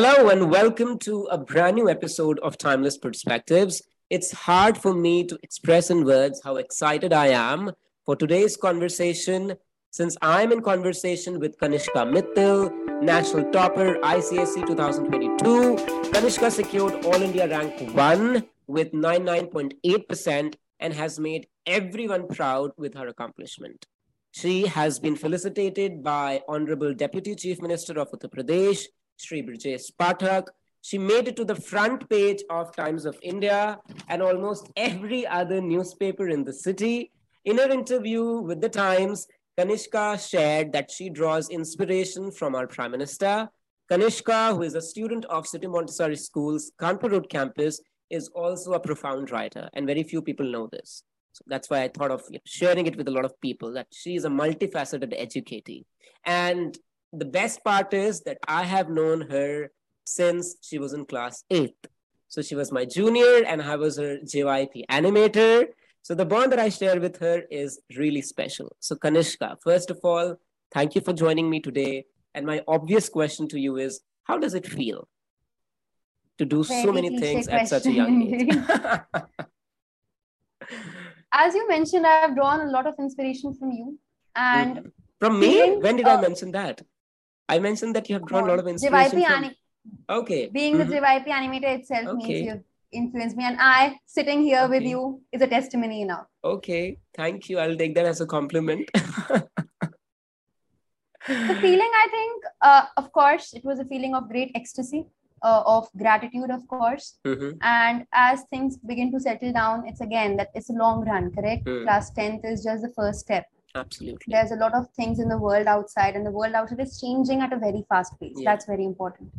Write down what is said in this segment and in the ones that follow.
Hello and welcome to a brand new episode of Timeless Perspectives. It's hard for me to express in words how excited I am for today's conversation since I'm in conversation with Kanishka Mittal, national topper ICSE 2022. Kanishka secured All India rank 1 with 99.8% and has made everyone proud with her accomplishment. She has been felicitated by Honorable Deputy Chief Minister of Uttar Pradesh, Sri Brijesh Pathak. She made it to the front page of Times of India and almost every other newspaper in the city. In her interview with the Times, Kanishka shared that she draws inspiration from our Prime Minister. Kanishka, who is a student of City Montessori School's Kanpur Road campus, is also a profound writer, and very few people know this. So that's why I thought of sharing it with a lot of people that she is a multifaceted educatee. And the best part is that I have known her since she was in class eighth. So she was my junior and I was her JYP animator. So the bond that I share with her is really special. So Kanishka, first of all, thank you for joining me today. And my obvious question to you is, how does it feel to do Very so many things question. at such a young age? As you mentioned, I have drawn a lot of inspiration from you. And mm-hmm. from me? When did uh, I mention that? I mentioned that you have drawn a lot of inspiration. JYP from... Anim- okay. Being mm-hmm. the JYP animator itself okay. means you've influenced me, and I sitting here okay. with you is a testimony enough. Okay, thank you. I'll take that as a compliment. the feeling, I think, uh, of course, it was a feeling of great ecstasy. Uh, of gratitude, of course. Mm-hmm. And as things begin to settle down, it's again that it's a long run, correct? Mm. Class 10th is just the first step absolutely. There's a lot of things in the world outside and the world outside is changing at a very fast pace. Yeah. that's very important.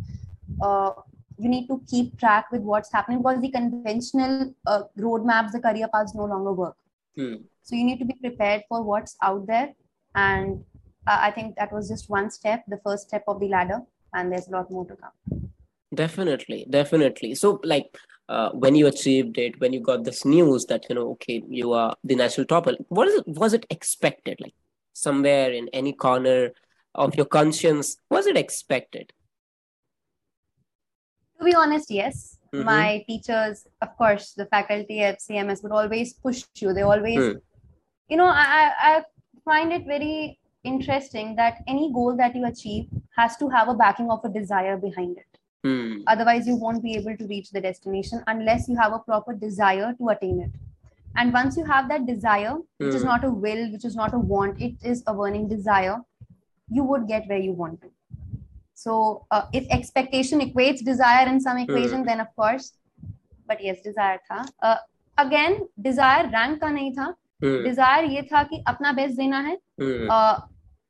Uh, you need to keep track with what's happening because the conventional uh, roadmaps the career paths no longer work. Hmm. so you need to be prepared for what's out there and uh, i think that was just one step the first step of the ladder and there's a lot more to come. Definitely definitely. So like uh, when you achieved it when you got this news that you know okay you are the national topper what is it was it expected? Like somewhere in any corner of your conscience was it expected? To be honest yes. Mm-hmm. my teachers of course the faculty at cms would always push you. They always mm. you know I, I find it very interesting that any goal that you achieve has to have a backing of a desire behind it Hmm. Otherwise, you won't be able to reach the destination unless you have a proper desire to attain it. And once you have that desire, which is hmm. not a will, which is not a want, it is a burning desire, you would get where you want to. So, uh, if expectation equates desire in some equation, hmm. then of course, but yes, desire tha. Uh, again, desire rank का नहीं था. Desire ये था कि अपना best देना है.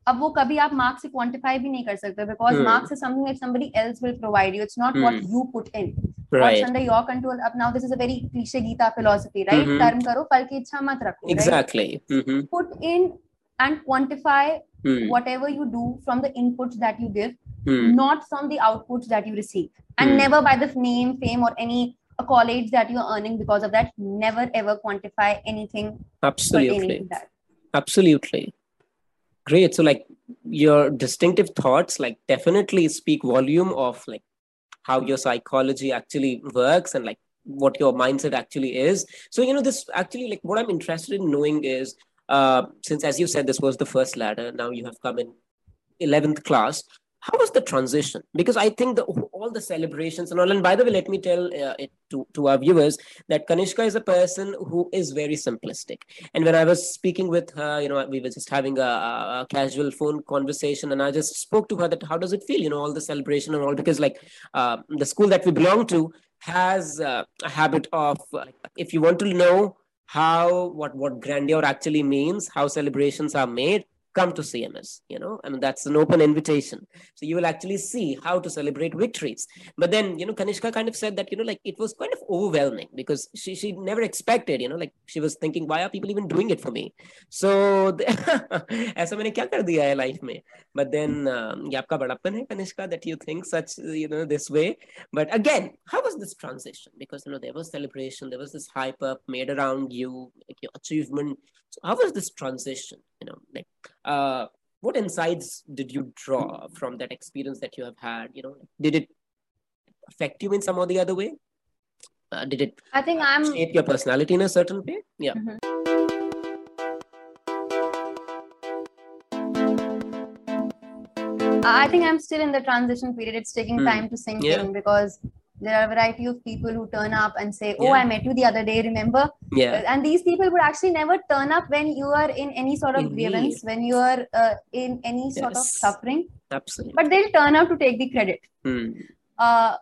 अब वो कभी आप मार्क्स से क्वांटिफाई भी नहीं कर सकते because marks something that somebody else will provide you it's not what you put in right under your control अब now this is a very cliche Gita philosophy right कर्म करो फल की इच्छा मत रखो exactly put in and quantify whatever you do from the inputs that you give not from the outputs that you receive and never by the name fame और any A hmm. hmm. hmm. college that you're earning because of that, never ever quantify anything. Absolutely. That. Absolutely. Great. So like your distinctive thoughts like definitely speak volume of like how your psychology actually works and like what your mindset actually is. So you know this actually like what i'm interested in knowing is uh since as you said this was the first ladder. Now you have come in 11th class how was the transition? Because i think the all the celebrations and all and by the way let me tell uh, it to, to our viewers that kanishka is a person who is very simplistic. And when i was speaking with her you know we were just having a, a, casual phone conversation and i just spoke to her that how does it feel you know all the celebration and all because like uh, the school that we belong to has uh, a habit of uh, if you want to know how what what grandeur actually means how celebrations are made come to CMS. You know, I mean, that's an open invitation. So you will actually see how to celebrate victories. But then, you know, Kanishka kind of said that, you know, like it was kind of overwhelming because she, she never expected, you know, like she was thinking, why are people even doing it for me? So ऐसा मैंने क्या कर दिया है life में? But then um, ये आपका बड़ापन है Kanishka that you think such, you know, this way. But again, how was this transition? Because, you know, there was celebration, there was this hype up made around you, like your achievement. So how was this transition? You know, like uh, what insights did you draw from that experience that you have had you know did it affect you in some or the other way? Uh, did it? I think I'm shape your personality in a certain way. Yeah. Mm-hmm. I think I'm still in the transition period. It's taking mm. time to sink yeah. in because there are a variety of people who turn up and say, "Oh, yeah. I met you the other day. Remember?" Yeah. And these people would actually never turn up when you are in any sort of Indeed. grievance, when you are uh, in any sort of suffering. Absolutely. But they'll turn out to take the credit. Hmm. Uh,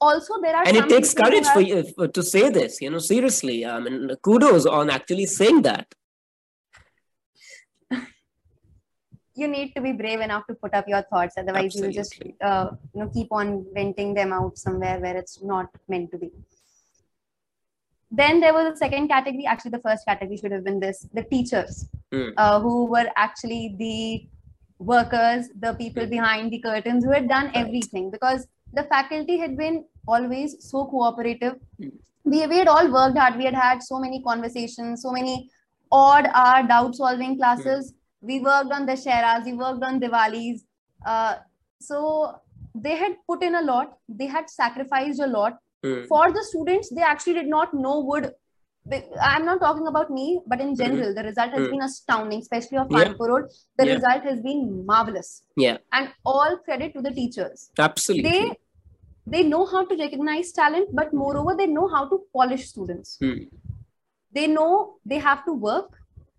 also, there are and it takes courage have... for you to say this. You know, seriously. I mean, kudos on actually saying that. You need to be brave enough to put up your thoughts otherwise you'll just uh, you know keep on venting them out somewhere where it's not meant to be. Then there was a second category actually the first category should have been this the teachers mm. uh, who were actually the workers the people mm. behind the curtains who had done everything because the faculty had been always so cooperative. Mm. we, we had all worked hard. We had had so many conversations so many odd hour doubt solving classes we worked on the Dasharas, we worked on Diwalis. Uh, so they had put in a lot, they had sacrificed a lot. Mm. For the students, they actually did not know would. I'm not talking about me, but in general, mm. the result has mm. been astounding, especially of Kanpur yeah. Road. The yeah. result has been marvelous. Yeah. And all credit to the teachers. Absolutely. They they know how to recognize talent, but moreover, they know how to polish students. Mm. They know they have to work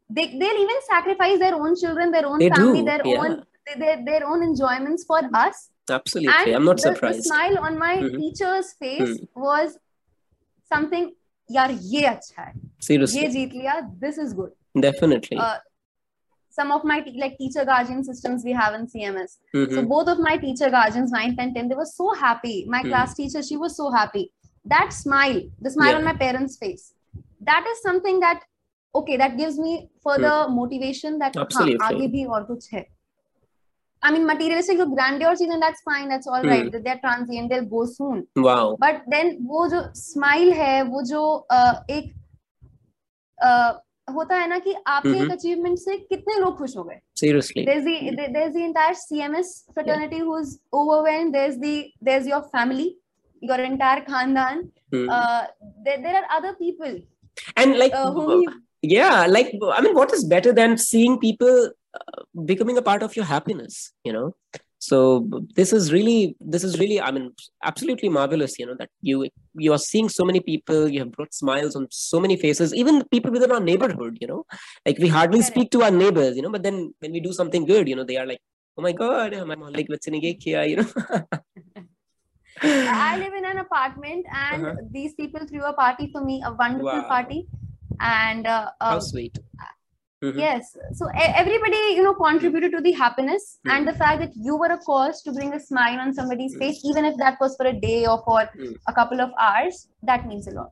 they, they'll even sacrifice their own children their own they family do. their yeah. own their, their own enjoyments for us absolutely and i'm not the, surprised the smile on my mm-hmm. teacher's face mm-hmm. was something yaar ye acha hai seriously ye jeet liya this is good definitely uh, some of my like teacher guardian systems we have in cms mm-hmm. so both of my teacher guardians 9th and 10 they were so happy my mm-hmm. class teacher she was so happy that smile the smile yeah. on my parents face that is something that okay that gives me further motivation that आगे भी और कुछ है। I mean, materialistic, जो grandeur season, that's fine, that's all right. Hmm. They're transient, they'll go soon. Wow. But then वो जो smile है, वो जो uh, एक uh, होता है ना कि आपके एक अचीवमेंट से कितने लोग खुश हो गए। Seriously there is the there is the entire CMS fraternity who is overwhelmed there is the there is your family your entire खानदान there are other people and like uh, whom you yeah like i mean what is better than seeing people uh, becoming a part of your happiness you know? So this is really this is really i mean absolutely marvelous you know that you you are seeing so many people you have brought smiles on so many faces even people within our neighborhood you know? Like we hardly speak to our neighbors you know but then when we do something good you know they are like oh my god like what's in you know? I live in an apartment and uh-huh. these people threw a party for me, a wonderful wow. party and uh, how um, sweet mm-hmm. yes so everybody you know contributed to the happiness mm-hmm. and the fact that you were a cause to bring a smile on somebody's mm-hmm. face even if that was for a day or for mm. a couple of hours that means a lot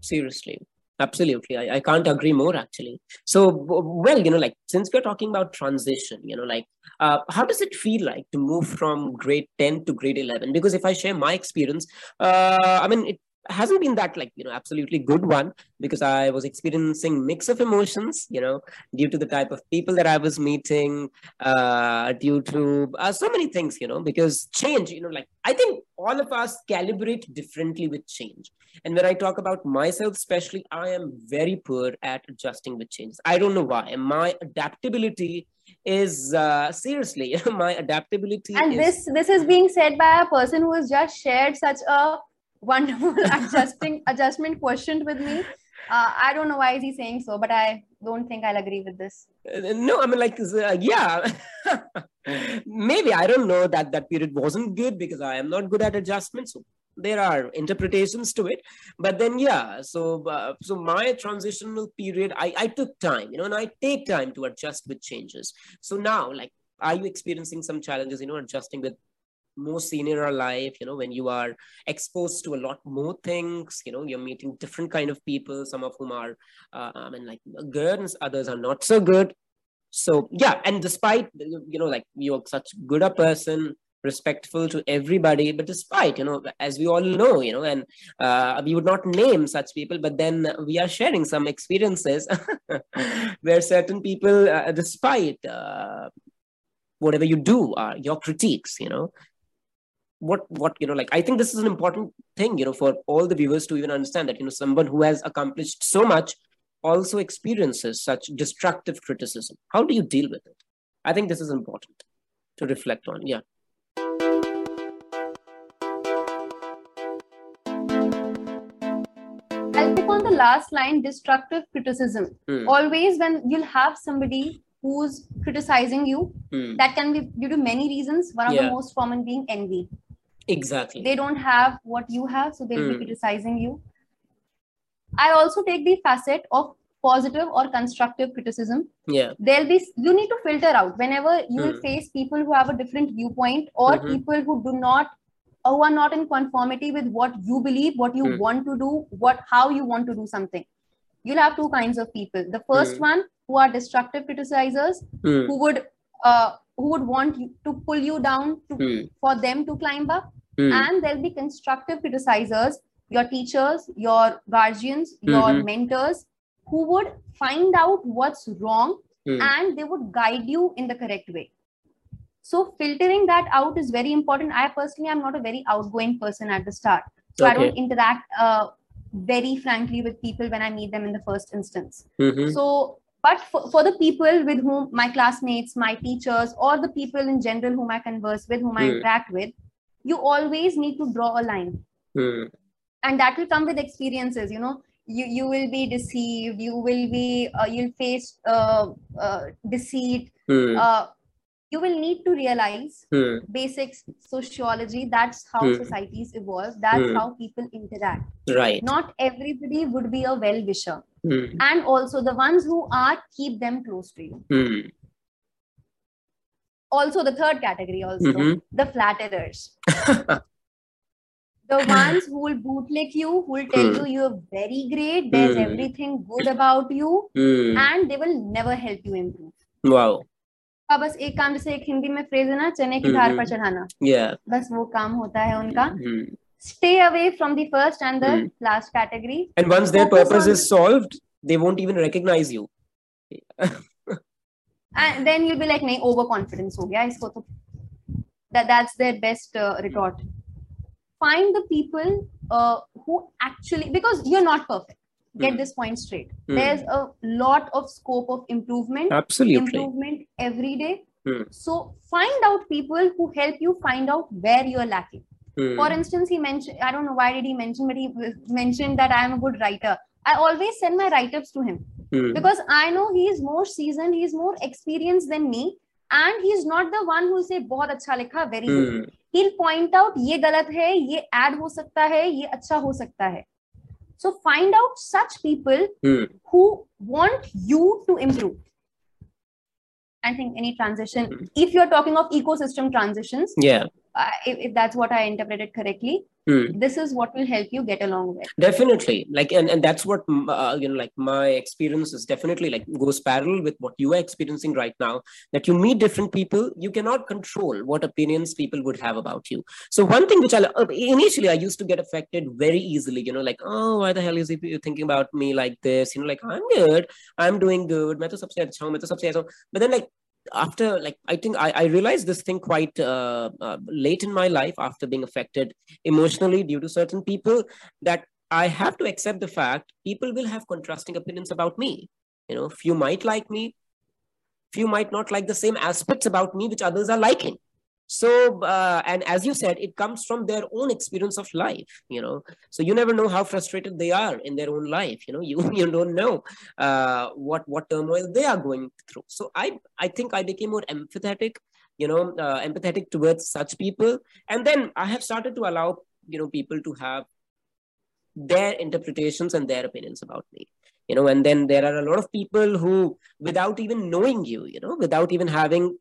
seriously absolutely I, I can't agree more actually so well you know like since we're talking about transition you know like uh, how does it feel like to move from grade 10 to grade 11 because if i share my experience uh, i mean it hasn't been that like you know absolutely good one because i was experiencing mix of emotions you know due to the type of people that i was meeting uh due to uh, so many things you know because change you know like i think all of us calibrate differently with change. And when i talk about myself especially i am very poor at adjusting with changes i don't know why. And my adaptability is uh, seriously my adaptability and is... this this is being said by a person who has just shared such a wonderful adjusting adjustment questioned with me. Uh, I don't know why is he saying so, but I don't think I'll agree with this. No, I mean, like, uh, yeah, maybe I don't know that that period wasn't good because I am not good at adjustments. So there are interpretations to it, but then yeah. So uh, so my transitional period, I I took time, you know, and I take time to adjust with changes. So now, like, are you experiencing some challenges, you know, adjusting with more senior life you know when you are exposed to a lot more things you know you're meeting different kind of people some of whom are uh, i mean like good and others are not so good. So yeah and despite you know like you're such good a person respectful to everybody but despite you know as we all know you know and uh, we would not name such people but then we are sharing some experiences where certain people uh, despite uh, whatever you do are your critiques you know what what you know like i think this is an important thing you know for all the viewers to even understand that you know someone who has accomplished so much also experiences such destructive criticism how do you deal with it i think this is important to reflect on yeah I'll pick on the last line destructive criticism. Hmm. Always, when you'll have somebody who's criticizing you, hmm. that can be due to many reasons. One of yeah. the most common being envy. Exactly. They don't have what you have, so they'll mm. be hmm. criticizing you. I also take the facet of positive or constructive criticism. Yeah. There'll be you need to filter out whenever you mm. will face people who have a different viewpoint or mm-hmm. people who do not who are not in conformity with what you believe, what you mm. want to do, what how you want to do something. You'll have two kinds of people. The first mm. one who are destructive criticizers who would uh, who would want you to pull you down to, for them to climb up mm. and there'll be constructive criticizers your teachers your guardians mm-hmm. your mentors who would find out what's wrong mm. and they would guide you in the correct way so filtering that out is very important i personally am not a very outgoing person at the start so okay. i don't interact uh, very frankly with people when i meet them in the first instance mm-hmm. so but for, for the people with whom my classmates my teachers or the people in general whom i converse with whom mm. i hmm. interact with you always need to draw a line mm. and that will come with experiences you know you you will be deceived you will be uh, you'll face uh, uh, deceit mm. you will need to realize mm. basic sociology that's how mm. societies evolve that's how people interact right not everybody would be a well wisher mm. and also the ones who are keep them close to you mm also the third category also mm-hmm. the flatterers the ones who will bootlick you who will tell mm. you you're very great there's mm. everything good about you mm. and they will never help you improve wow अब बस एक काम जैसे एक हिंदी में phrase है ना चने की धार पर चढ़ाना yeah. बस वो काम होता है उनका stay away from the first and the mm. last category. And once their Focus purpose on... is solved, they won't even recognize you. and then you'll be like, "Nahi, overconfidence ho gaya isko to." That that's their best uh, retort. Find the people uh, who actually because you're not perfect. Get mm. this point straight. Mm. There's a lot of scope of improvement. Absolutely. Improvement every day. Mm. So find out people who help you find out where you're lacking. Mm. For instance, he mentioned, I don't know why did he mention, but he mentioned that I am a good writer. I always send my write-ups to him mm. because I know he is more seasoned, he is more experienced than me, and he's not the one who say बहुत अच्छा लिखा very mm. good. He'll point out ये गलत है, ये add हो सकता है, ये अच्छा हो सकता है. So find out such people mm. who want you to improve. I think any transition, mm. if you're talking of ecosystem transitions, yeah, uh, if, if that's what I interpreted correctly, Hmm. this is what will help you get along with. Definitely. Like and, and that's what uh, you know like my experience is definitely like goes parallel with what you are experiencing right now that you meet different people you cannot control what opinions people would have about you. So one thing which i uh, initially i used to get affected very easily you know like oh why the hell is he thinking about me like this? You know like i'm good. I'm doing good. But then like after like i think i, I realized this thing quite uh, uh, late in my life after being affected emotionally due to certain people that i have to accept the fact people will have contrasting opinions about me. You know few might like me few might not like the same aspects about me which others are liking so uh, and as you said it comes from their own experience of life you know. So you never know how frustrated they are in their own life you know. You you don't know uh, what what turmoil they are going through. So i i think i became more empathetic you know uh, empathetic towards such people. And then i have started to allow you know people to have their interpretations and their opinions about me you know. And then there are a lot of people who without even knowing you you know without even having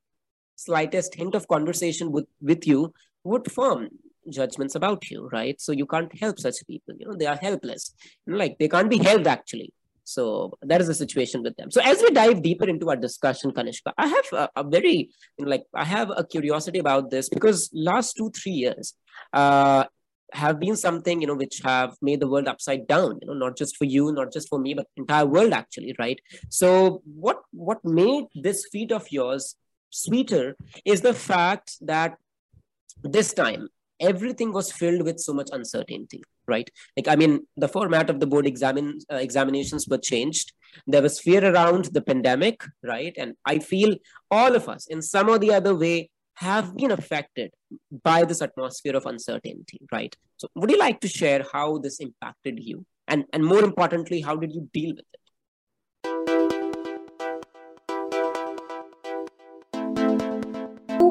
slightest hint of conversation with, with you would form judgments about you, right? So you can't help such people. You know, they are helpless. You know, like they can't be helped actually. So that is the situation with them. So as we dive deeper into our discussion, Kanishka, I have a, a very you know, like I have a curiosity about this because last two three years uh, have been something you know which have made the world upside down. You know, not just for you, not just for me, but entire world actually, right? So what what made this feat of yours sweeter is the fact that this time everything was filled with so much uncertainty right? Like i mean the format of the board uh, examinations were changed. There was fear around the pandemic right? And i feel all of us in some or the other way have been affected by this atmosphere of uncertainty right? So would you like to share how this impacted you? And and more importantly how did you deal with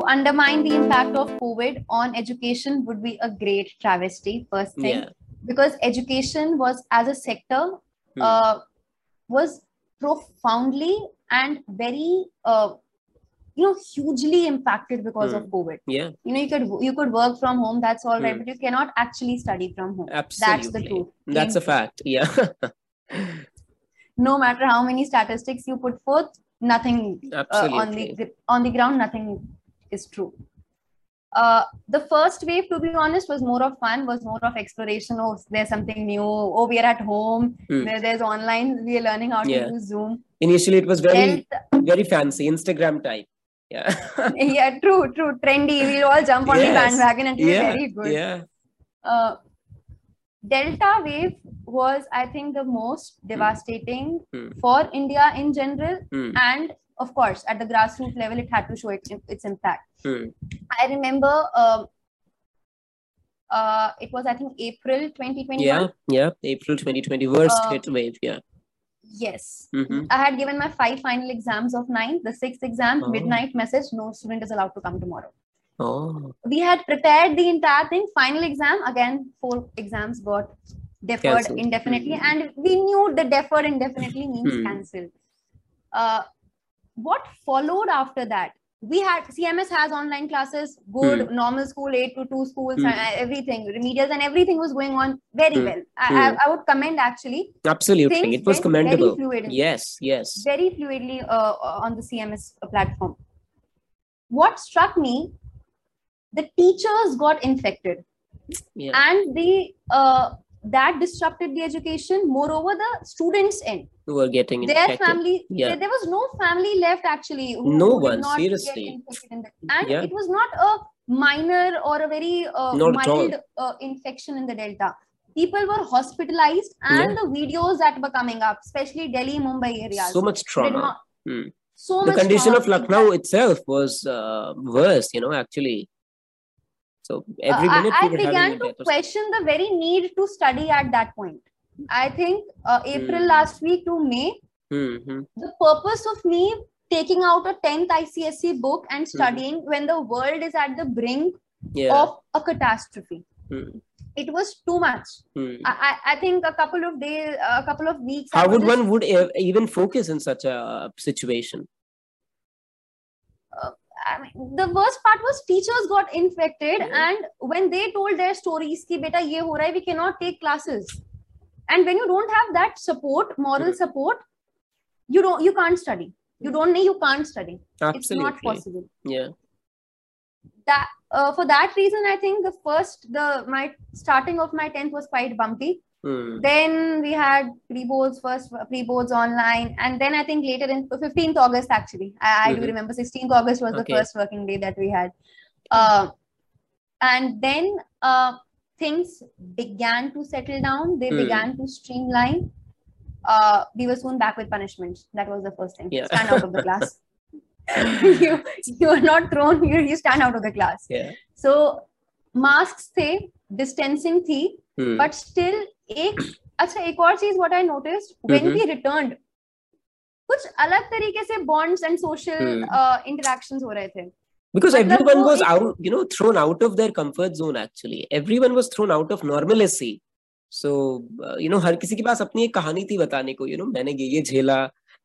undermine the impact of COVID on education would be a great travesty, first thing. Yeah. Because education was, as a sector, hmm. uh, was profoundly and very, uh, you know, hugely impacted because hmm. of COVID. Yeah. You know, you could you could work from home, that's all right, hmm. but you cannot actually study from home. Absolutely. That's the truth. That's a fact. Yeah. no matter how many statistics you put forth, nothing uh, on the on the ground, nothing is true. Uh, the first wave, to be honest, was more of fun, was more of exploration. Oh, there's something new. Oh, we are at home. Hmm. There, there's online. We are learning how yeah. to use Zoom. Initially, it was very, very fancy, Instagram type. Yeah. yeah, true, true. Trendy. We'll all jump on yes. the bandwagon and yeah. very good. Yeah. Uh, Delta wave was, I think, the most hmm. devastating hmm. for India in general hmm. and of course at the grassroots level it had to show its, its impact hmm. i remember um, uh, it was i think april 2021 yeah yeah april 2020 worst uh, hit wave yeah yes mm-hmm. i had given my five final exams of nine the sixth exam oh. midnight message no student is allowed to come tomorrow oh we had prepared the entire thing final exam again four exams got deferred cancelled. indefinitely mm-hmm. and we knew the deferred indefinitely means mm. cancelled uh, what followed after that? We had cms has online classes good hmm. normal school 8 to 2 schools hmm. and everything remedials and everything was going on very hmm. well. I, I, I, would commend actually. Absolutely. Things it was commendable. yes yes. Very fluidly uh, on the cms platform. What struck me the teachers got infected. Yeah. and the uh, that disrupted the education moreover the students end who were getting their infected. family yeah. there, there, was no family left actually no one seriously the, and yeah. it was not a minor or a very uh, mild uh, infection in the delta people were hospitalized and yeah. the videos that were coming up especially delhi mumbai areas so much trauma hmm. so the condition of lucknow itself was uh, worse you know actually so every uh, minute I, I began to question the very need to study at that point. I think uh, April mm. last week to May, mm-hmm. the purpose of me taking out a 10th ICSE book and hmm. studying mm. when the world is at the brink yeah. of a catastrophe. It was too much. Hmm. I, I think a couple of days, a couple of weeks. How would one would even focus in such a situation? I mean, the worst part was teachers got infected, yeah. and when they told their stories, "Ki beta ye ho raha we cannot take classes." And when you don't have that support, moral yeah. support, you don't, you can't study. You don't need, you can't study. Absolutely. It's not possible. Yeah. That uh, for that reason, I think the first, the my starting of my tenth was quite bumpy Hmm. Then we had pre boards first, pre boards online, and then I think later in 15th August actually, I, I mm-hmm. do remember 16th August was okay. the first working day that we had, uh, and then uh, things began to settle down. They mm. began to streamline. Uh, we were soon back with punishments. That was the first thing. Yeah. Stand out of the class. you you are not thrown. You you stand out of the class. Yeah. So masks थे, distancing थी, hmm. but still एक अच्छा एक और चीज़ what I noticed when we returned कुछ अलग तरीके से बॉन्ड्स एंड सोशल इंटरेक्शंस हो रहे थे because everyone was out you know thrown out of their comfort zone actually everyone was thrown out of normalcy so uh, you know हर किसी के पास अपनी एक कहानी थी बताने को you know मैंने ये ये झेला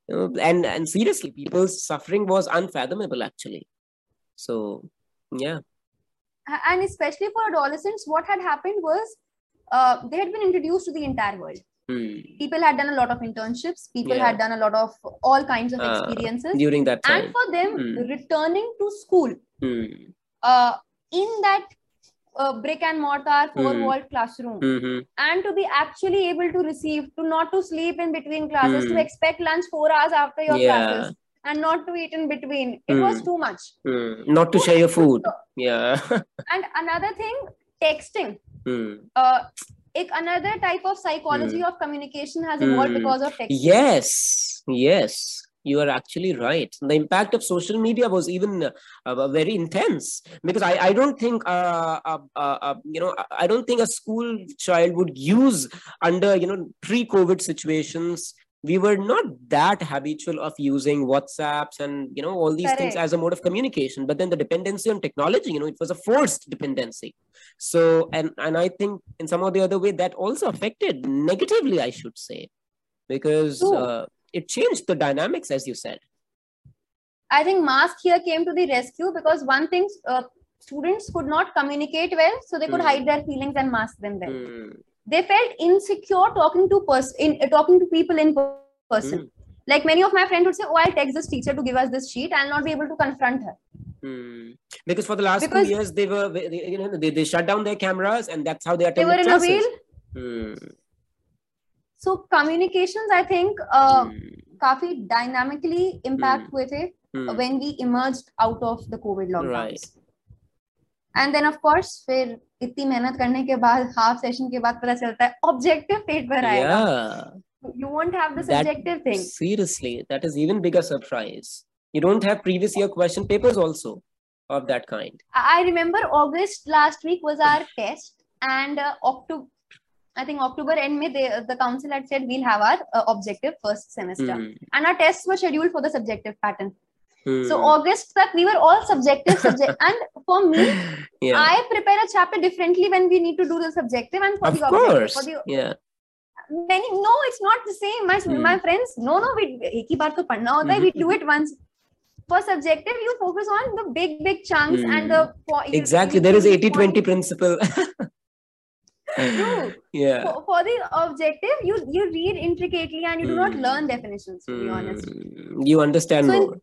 you know, and and seriously people's suffering was unfathomable actually so yeah and especially for adolescents what had happened was uh, they had been introduced to the entire world. Hmm. People had done a lot of internships. People yeah. had done a lot of all kinds of uh, experiences during that time. And for them, hmm. returning to school hmm. uh, in that uh, brick and mortar four hmm. classroom mm-hmm. and to be actually able to receive to not to sleep in between classes to expect lunch four hours after your yeah. classes and not to eat in between it was too much not to share your food yeah and another thing texting hmm. uh, another type of psychology hmm. of communication has evolved hmm. because of texting yes yes you are actually right. The impact of social media was even uh, uh, very intense because I, I don't think uh, uh, uh, uh, you know I don't think a school child would use under you know pre-COVID situations. We were not that habitual of using WhatsApps and you know all these Correct. things as a mode of communication. But then the dependency on technology, you know, it was a forced dependency. So and and I think in some or the other way that also affected negatively, I should say, because uh, it changed the dynamics as you said i think mask here came to the rescue because one thing uh, students could not communicate well so they could mm. hide their feelings and mask them well mm they felt insecure talking to person in uh, talking to people in person mm. like many of my friends would say oh i'll text this teacher to give us this sheet i'll not be able to confront her hmm. because for the last because two years they were you know they, they shut down their cameras and that's how they attended they were in classes. a wheel hmm. So communications I think काफी dynamically impact हुए थे when we emerged out of the Covid lockdown And then of course फिर इतनी मेहनत करने के बाद half session के बाद पता चलता है ऑब्जेक्टिव पेपर आएगा you won't have the subjective that, thing seriously that is even bigger surprise you don't have previous year question papers also of that kind i remember august last week was our test and uh, october I think October end May, they, the council had said we'll have our uh, objective first semester, mm. and our tests were scheduled for the subjective pattern. Mm. So August that we were all subjective subject, and for me, yeah. I prepare a chapter differently when we need to do the subjective and for of the course. For the, yeah. Many no, it's not the same. My mm. my friends, no, no, we एक ही बार तो पढ़ना होता है. We do it once. For subjective, you focus on the big big chunks and the exactly. You, there is 80-20 principle. True. yeah. For, for, the objective, you you read intricately and you do not hmm. learn definitions. To be honest, hmm. you understand so more. In,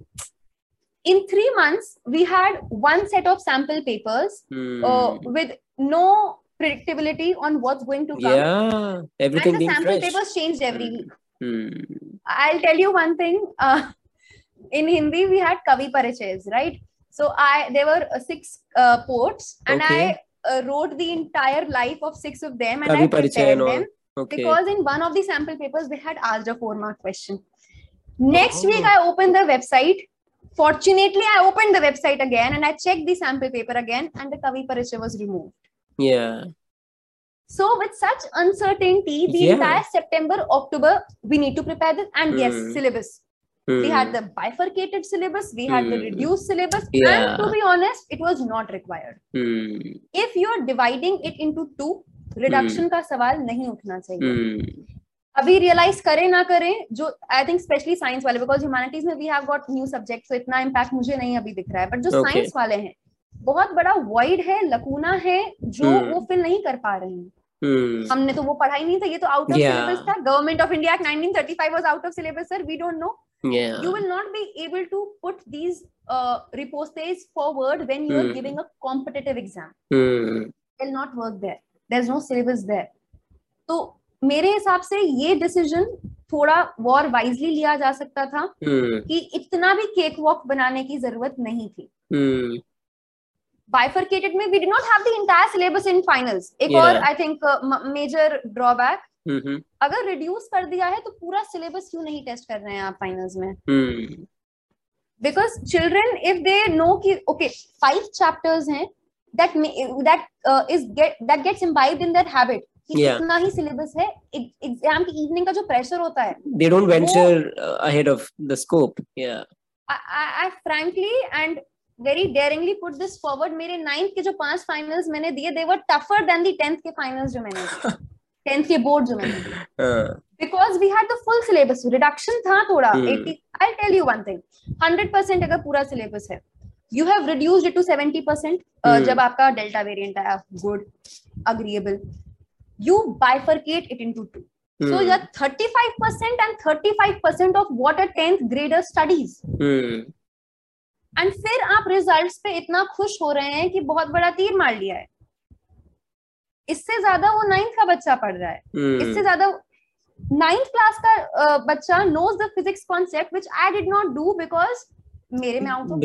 in, three months, we had one set of sample papers mm. uh, with no predictability on what's going to come. Yeah, everything. And the sample fresh. papers changed every week. Mm. I'll tell you one thing. Uh, in Hindi, we had Kavi Parichays, right? So I there were uh, six uh, ports, and okay. I uh, wrote the entire life of six of them and I prepared them okay. because in one of the sample papers they had asked a four mark question. Next oh. week I opened the website Fortunately, I opened the website again and I checked the sample paper again and the Kavi Parichaya was removed. Yeah. So with such uncertainty, the yeah. entire September, October, we need to prepare this and mm. yes, hmm. syllabus. Mm. We had hmm. the bifurcated syllabus, we had mm. the hmm. reduced syllabus, yeah. and to be honest, it was not required. Mm. If you are dividing it into two, reduction का सवाल नहीं उठना चाहिए अभी realise करें ना करें जो आई थिंक स्पेशली साइंस वाले बिकॉज़ ह्यूमैनिटीज में we have got new subject तो इतना इम्पैक्ट मुझे नहीं अभी दिख रहा है बट जो साइंस okay. वाले हैं बहुत बड़ा वाइड है लकूना है जो hmm. वो फिल नहीं कर पा रहे हैं hmm. हमने तो वो पढ़ाई नहीं था ये तो आउट ऑफ़ सिलेबस था government of India act 1935 was out of syllabus sir we don't know you will not be able to put these uh, repostes forward when you are mm. giving a competitive exam mm. will not work there there's no syllabus there तो मेरे हिसाब से ये decision थोड़ा war wisely लिया जा सकता था mm. कि इतना भी केक वॉक बनाने की ज़रूरत नहीं थी mm. bifurcated में we did not have the entire syllabus in finals एक yeah. और uh, major drawback Mm-hmm. अगर रिड्यूस कर दिया है तो पूरा सिलेबस क्यों नहीं टेस्ट कर रहे हैं आप फाइनल्स में because children if they know कि ओके फाइव चैप्टर्स हैं that that is get that gets imbibed in that habit इतना ही सिलेबस है एग्ज़ाम की इवनिंग का जो प्रेशर होता है they don't venture ahead of the scope या I frankly and very daringly put this forward मेरे नाइन्थ के जो पाँच फाइनल्स मैंने दिए they were tougher than the tenth के फाइनल्स जो मैंने दिए। टेंथ के बोर्ड जो मैंने because we had the full syllabus reduction था थोड़ा I tell you one thing hundred percent अगर पूरा सिलेबस है you have reduced it to seventy percent जब आपका डेल्टा वेरिएंट आया good agreeable you bifurcate it into two. Mm. So you're 35% and 35% of what a 10th grader studies. Mm. And फिर आप results पे इतना खुश हो रहे हैं कि बहुत बड़ा तीर मार लिया है इससे ज़्यादा वो नाइन्थ का बच्चा पढ़ रहा है hmm. इससे ज़्यादा नाइन्थ क्लास का बच्चा knows the physics concept which I did not do because मेरे में out of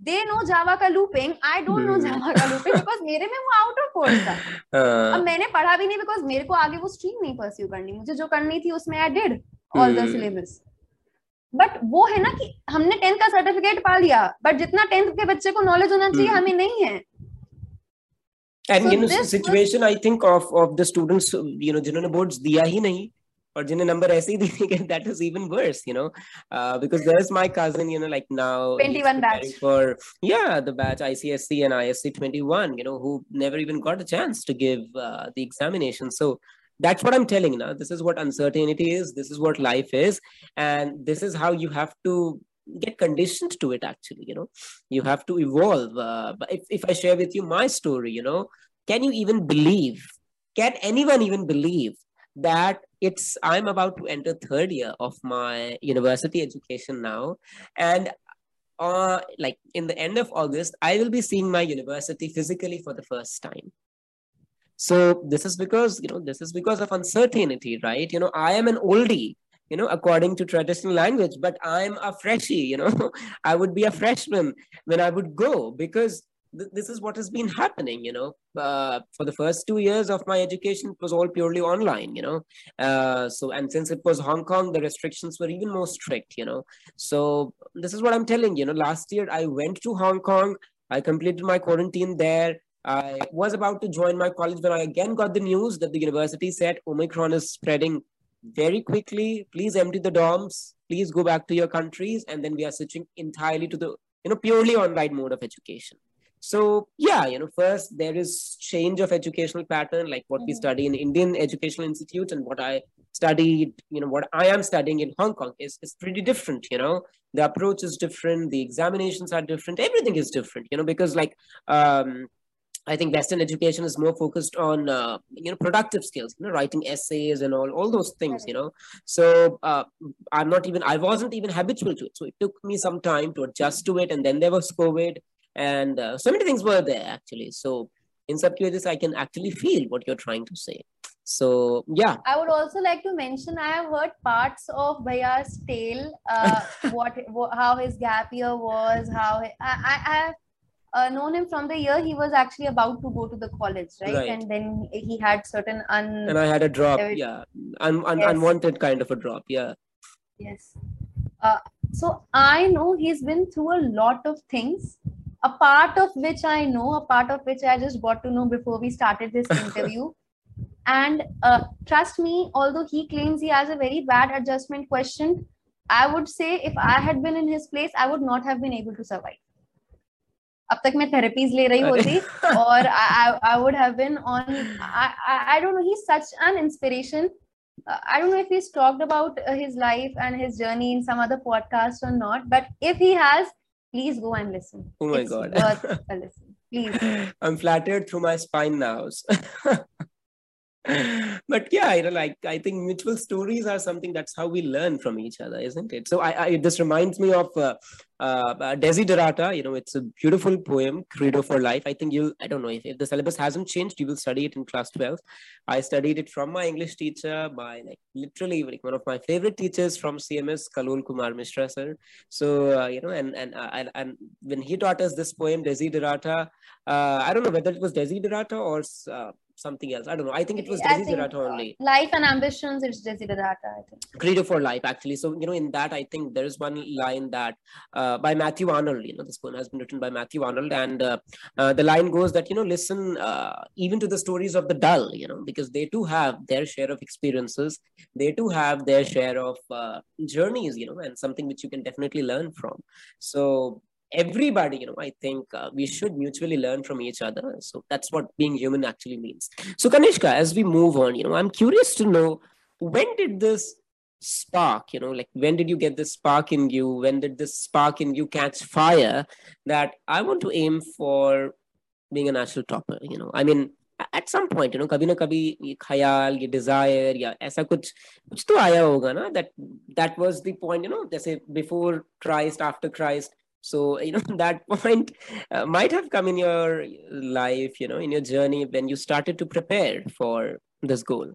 they know Java का looping I don't know Java का लूपिंग बिकॉज़ मेरे में वो आउट ऑफ़ कोर्स था। uh, अब मैंने पढ़ा भी नहीं बिकॉज़ मेरे को आगे वो स्ट्रीम नहीं परस्यू करनी। मुझे जो करनी थी उसमें I did all the syllabus but वो है ना कि हमने टेंथ का सर्टिफिकेट पा लिया बट जितना टेंथ के बच्चे को नॉलेज होना चाहिए हमें नहीं है। You know situation was... i think of of the students you know जिन्होंने boards दिया ही नहीं Or जिन्हें number ऐसे ही दे दिए that is even worse you know because there is my cousin you know 21 batch. for yeah the batch ICSE and ISC 21 you know who never even got a chance to give uh, the examination. So that's what i'm telling now. This is what uncertainty is. This is what life is. And this is how you have to get conditioned to it actually you know? You have to evolve. Uh, if, if i share with you my story you know can you even believe can anyone even believe that it's i'm about to enter third year of my university education now. And uh, like in the end of august i will be seeing my university physically for the first time. So this is because you know this is because of uncertainty right? You know i am an oldie you know according to traditional language but i'm a freshie you know. I would be a freshman when i would go because th- this is what has been happening you know uh, for the first two years of my education it was all purely online you know uh, so and since it was hong kong the restrictions were even more strict you know so this is what i'm telling you know last year i went to hong kong i completed my quarantine there I was about to join my college when I again got the news that the university said Omicron is spreading very quickly. Please empty the dorms. Please go back to your countries. And then we are switching entirely to the you know purely online mode of education. So yeah, you know, first there is change of educational pattern, like what mm-hmm. we study in Indian educational institutes and what I studied, you know, what I am studying in Hong Kong is, is pretty different, you know. The approach is different, the examinations are different, everything is different, you know, because like um I think Western education is more focused on uh, you know productive skills, you know, writing essays and all all those things, you know. So uh, I'm not even I wasn't even habitual to it. So it took me some time to adjust to it, and then there was COVID, and uh, so many things were there actually. So in subcutaneous, I can actually feel what you're trying to say. So yeah, I would also like to mention I have heard parts of Bhaya's tale, uh, what, what how his gap year was, how I, I, I have uh, known him from the year he was actually about to go to the college, right? right. And then he had certain un. And I had a drop, yeah, un- un- yes. unwanted kind of a drop, yeah. Yes. Uh, so I know he's been through a lot of things A part of which I know, a part of which I just got to know before we started this interview. and uh, trust me, although he claims he has a very bad adjustment question, I would say if I had been in his place, I would not have been able to survive अब तक मैं therapies ले रही होती और I would have been on I don't know he such an inspiration I don't know if he's talked about uh, his life and his journey in some other podcast or not, but if he has, please go and listen. Oh my it's god. Worth a listen. Please. I'm flattered through my spine now. but yeah, you know, like I think mutual stories are something that's how we learn from each other, isn't it? So I, I this reminds me of uh, uh, Desiderata. You know, it's a beautiful poem, Credo for Life. I think you'll, I don't know if, if the syllabus hasn't changed, you will study it in class 12. I studied it from my English teacher, by like literally like one of my favorite teachers from CMS, Kalol Kumar Mishra sir. So uh, you know, and and uh, and, and when he taught us this poem, Desiderata, uh, I don't know whether it was Desiderata or uh, something else. I don't know. I think it was Desiderata uh, only. Life and ambitions, it's Desiderata, I think. Credo for life, actually. So, you know, in that, I think there is one line that uh, by Matthew Arnold, you know, this poem has been written by Matthew Arnold. And uh, uh, the line goes that, you know, listen uh, even to the stories of the dull, you know, because they too have their share of experiences. They too have their share of uh, journeys, you know, and something which you can definitely learn from. So, everybody you know i think uh, we should mutually learn from each other. So that's what being human actually means. So kanishka as we move on you know i'm curious to know when did this spark you know like when did you get this spark in you? When did this spark in you catch fire that i want to aim for being a national topper you know? I mean at some point you know na kabhi ye khayal ye desire ya aisa kuch kuch to aaya hoga na that that was the point you know jaise before christ after christ so you know that point uh, might have come in your life you know in your journey when you started to prepare for this goal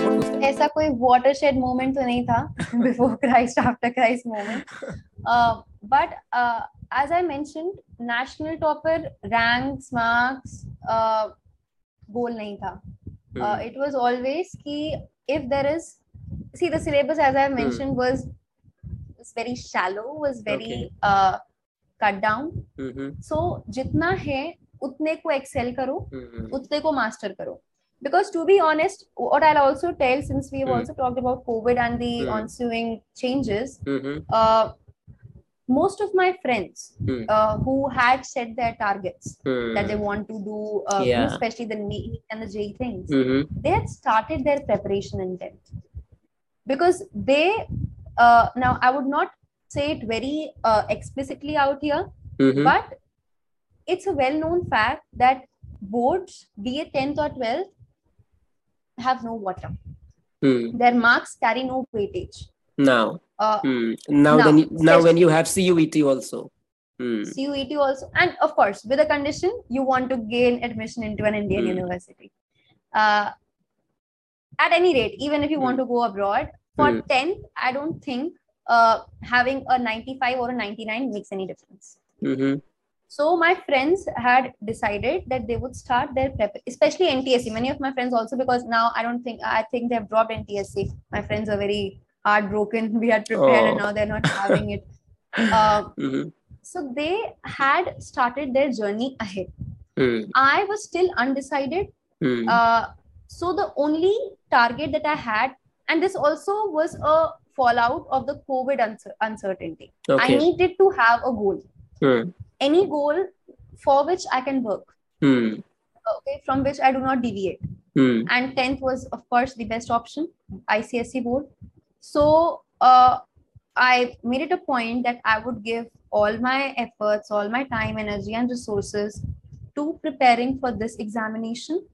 what was that ऐसा कोई watershed moment तो नहीं था before Christ after Christ moment uh, but uh, as I mentioned national topper ranks marks uh, goal nahi tha uh, it was always ki if there is see the syllabus as i hmm. mentioned mm. was was very shallow was very okay. uh, cut down mm-hmm. so jitna hai utne ko excel karo mm-hmm. utne ko master karo because to be honest what i'll also tell since we've mm. also talked about covid and the mm. ensuing changes mm-hmm. uh, most of my friends hmm. uh, who had set their targets hmm. that they want to do, uh, yeah. especially the NEET and the JEE things, mm-hmm. they had started their preparation in because they uh, now i would not say it very uh, explicitly out here mhm, but it's a well known fact that boards, be it 10th or 12th, have no water. mhm. Their marks carry no weightage. Now, Uh, hmm. now, Now, then, you, now when you have CUET also. Hmm. CUET also, and of course, with a condition you want to gain admission into an Indian Hmm. university. Uh, at any rate, even if you want to go abroad, for Hmm. 10th, I don't think uh, having a 95 or a 99 makes any difference. Mhm, So my friends had decided that they would start their prep, especially NTSE. Many of my friends also, because now I don't think I think they've dropped NTSE. My friends are very heartbroken. We had prepared and Oh. now they're not having it. Uh, mhm, so they had started their journey ahead. hmm, I was still undecided. hmm, Uh, so the only target that I had, and this also was a fallout of the COVID uncer- uncertainty. I needed to have a goal. Hmm, any goal for which I can work, hmm, okay, from which I do not deviate. hmm, And 10th was, of course, the best option, ICSE board. So uh, I made it a point that I would give all my efforts, all my time, energy, and resources to preparing for this examination,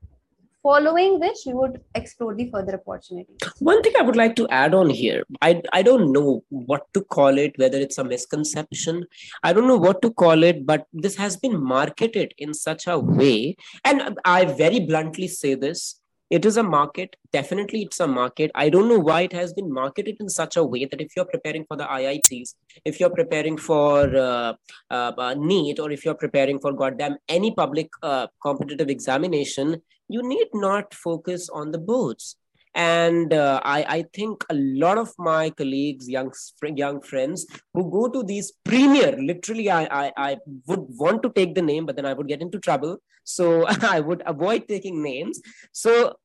following which we would explore the further opportunities. One thing I would like to add on here, I, I don't know what to call it, whether it's a misconception. I don't know what to call it, but this has been marketed in such a way. And I very bluntly say this it is a market. Definitely, it's a market. I don't know why it has been marketed in such a way that if you're preparing for the IITs, if you're preparing for uh, uh, uh, NEET, or if you're preparing for goddamn any public uh, competitive examination, you need not focus on the boards and uh, I, I think a lot of my colleagues young young friends who go to these premier literally I, I i would want to take the name but then i would get into trouble. So i would avoid taking names. So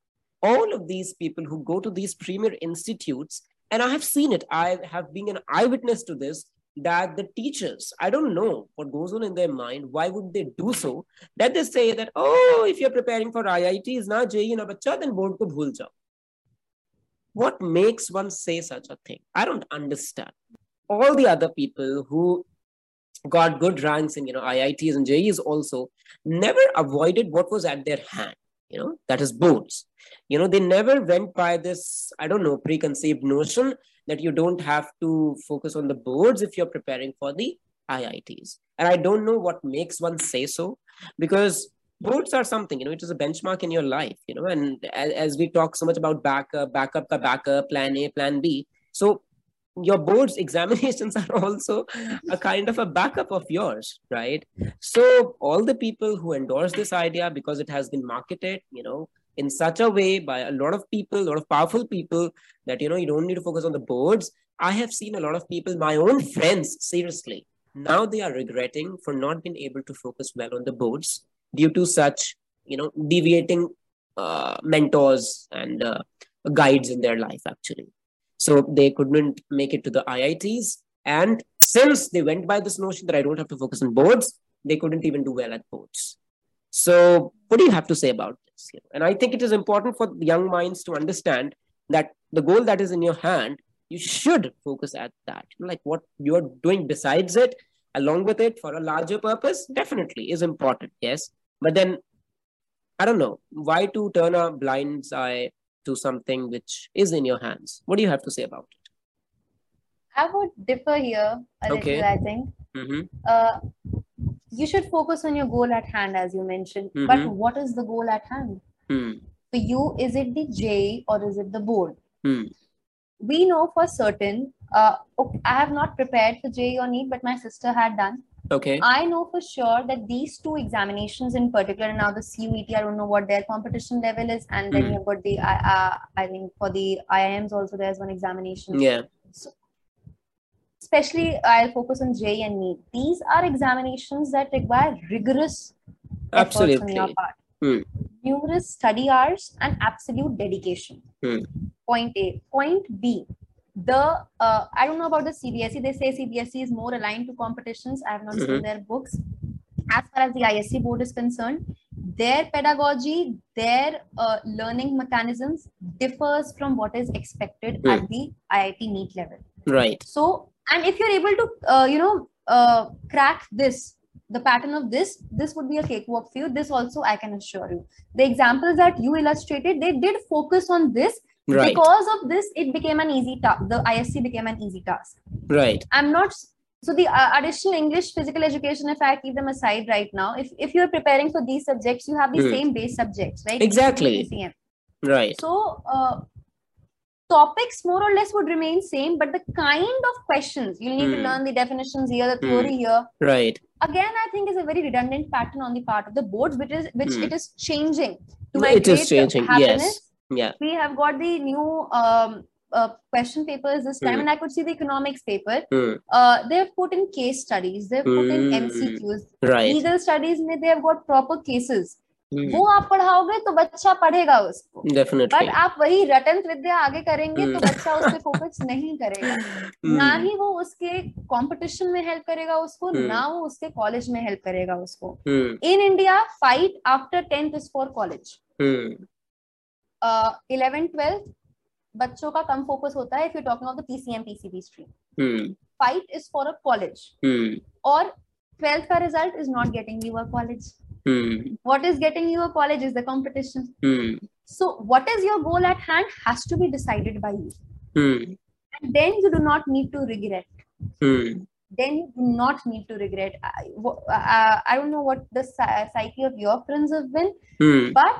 all of these people who go to these premier institutes and i have seen it i have been an eyewitness to this that the teachers i don't know what goes on in their mind why would they do so that they say that oh if you're preparing for IIT, iits na JEE na bacha then board ko bhul jao what makes one say such a thing? I don't understand. All the other people who got good ranks in you know iits and JEEs also never avoided what was at their hand you know that is boards. You know they never went by this i don't know preconceived notion that you don't have to focus on the boards if you're preparing for the iits and i don't know what makes one say so because boards are something you know it is a benchmark in your life you know and as, as we talk so much about backup backup ka backup plan a plan b. So your boards examinations are also a kind of a backup of yours right? So all the people who endorse this idea because it has been marketed you know in such a way by a lot of people a lot of powerful people that you know you don't need to focus on the boards. I have seen a lot of people my own friends seriously now they are regretting for not being able to focus well on the boards due to such you know deviating uh, mentors and uh, guides in their life actually. So they couldn't make it to the iits and since they went by this notion that i don't have to focus on boards they couldn't even do well at boards. So what do you have to say about this and i think it is important for young minds to understand that the goal that is in your hand you should focus at that. Like what you're doing besides it along with it for a larger purpose definitely is important yes but then i don't know why to turn a blind eye to something which is in your hands what do you have to say about it I would differ here a Okay. little, I think. mm-hmm. Uh, you should focus on your goal at hand, as you mentioned. But Mhm. what is the goal at hand? hmm. For you, is it the J or is it the board? Hmm. We know for certain. Uh, okay, I have not prepared for JEE or NEET, but my sister had done. Okay. I know for sure that these two examinations in particular, now the CUET, I don't know what their competition level is, and then Hmm. you've got the, uh, uh, I think for the IIMs also there's one examination. Yeah. So, Especially, I'll focus on J and NEET. These are examinations that require rigorous efforts on your part. Hmm. Numerous study hours and absolute dedication. Hmm. Point A. Point B. The uh, I don't know about the CBSE. They say CBSE is more aligned to competitions. I have not Mhm. seen their books. As far as the ISC board is concerned, their pedagogy, their uh, learning mechanisms differs from what is expected Hmm. at the IIT NEET level. Right. So, and if you're able to, uh, you know, uh, crack this, the pattern of this, this would be a cakewalk for you. This also, I can assure you. The examples that you illustrated, they did focus on this. Right. Because of this, it became an easy task. The ISC became an easy task. Right. I'm not. So the uh, additional English, physical education, if I keep them aside right now, if, if you're preparing for these subjects, you have the Hmm. same base subjects, right? Exactly. PCM. Right. So uh, topics more or less would remain same, but the kind of questions you need to Hmm. learn the definitions here, the Hmm. theory here. Right. Again, I think is a very redundant pattern on the part of the boards, which is which Hmm. it is changing. To my It is changing, happiness, yes. Yeah. We have got the new um, uh, question papers this time, Hmm. and I could see the economics paper. Hmm. Uh, they've put in case studies, they've put in Hmm. MCQs. Right. Legal studies, में they have got proper cases. Hmm. वो आप पढ़ाओगे तो बच्चा पढ़ेगा उसको Definitely. But आप वही रटन विद्या आगे करेंगे तो हम्म। बच्चा उस पर फोकस नहीं करेगा Hmm. ना ही वो उसके कंपटीशन में हेल्प करेगा उसको हम्म। ना वो उसके कॉलेज में हेल्प करेगा उसको Hmm. In India fight after tenth is for college Hmm. Eleven twelfth बच्चों का कम फोकस होता है if you talking of the PCM PCB stream Hmm. Fight is for a college Hmm. और ट्वेल्थ का result is not getting you a college Hmm. what is getting you a college is the competition Hmm. so what is your goal at hand has to be decided by you Hmm. and then you do not need to regret Hmm. then you do not need to regret i, w- uh, I don't know what the psy- psyche of your friends have been Hmm. but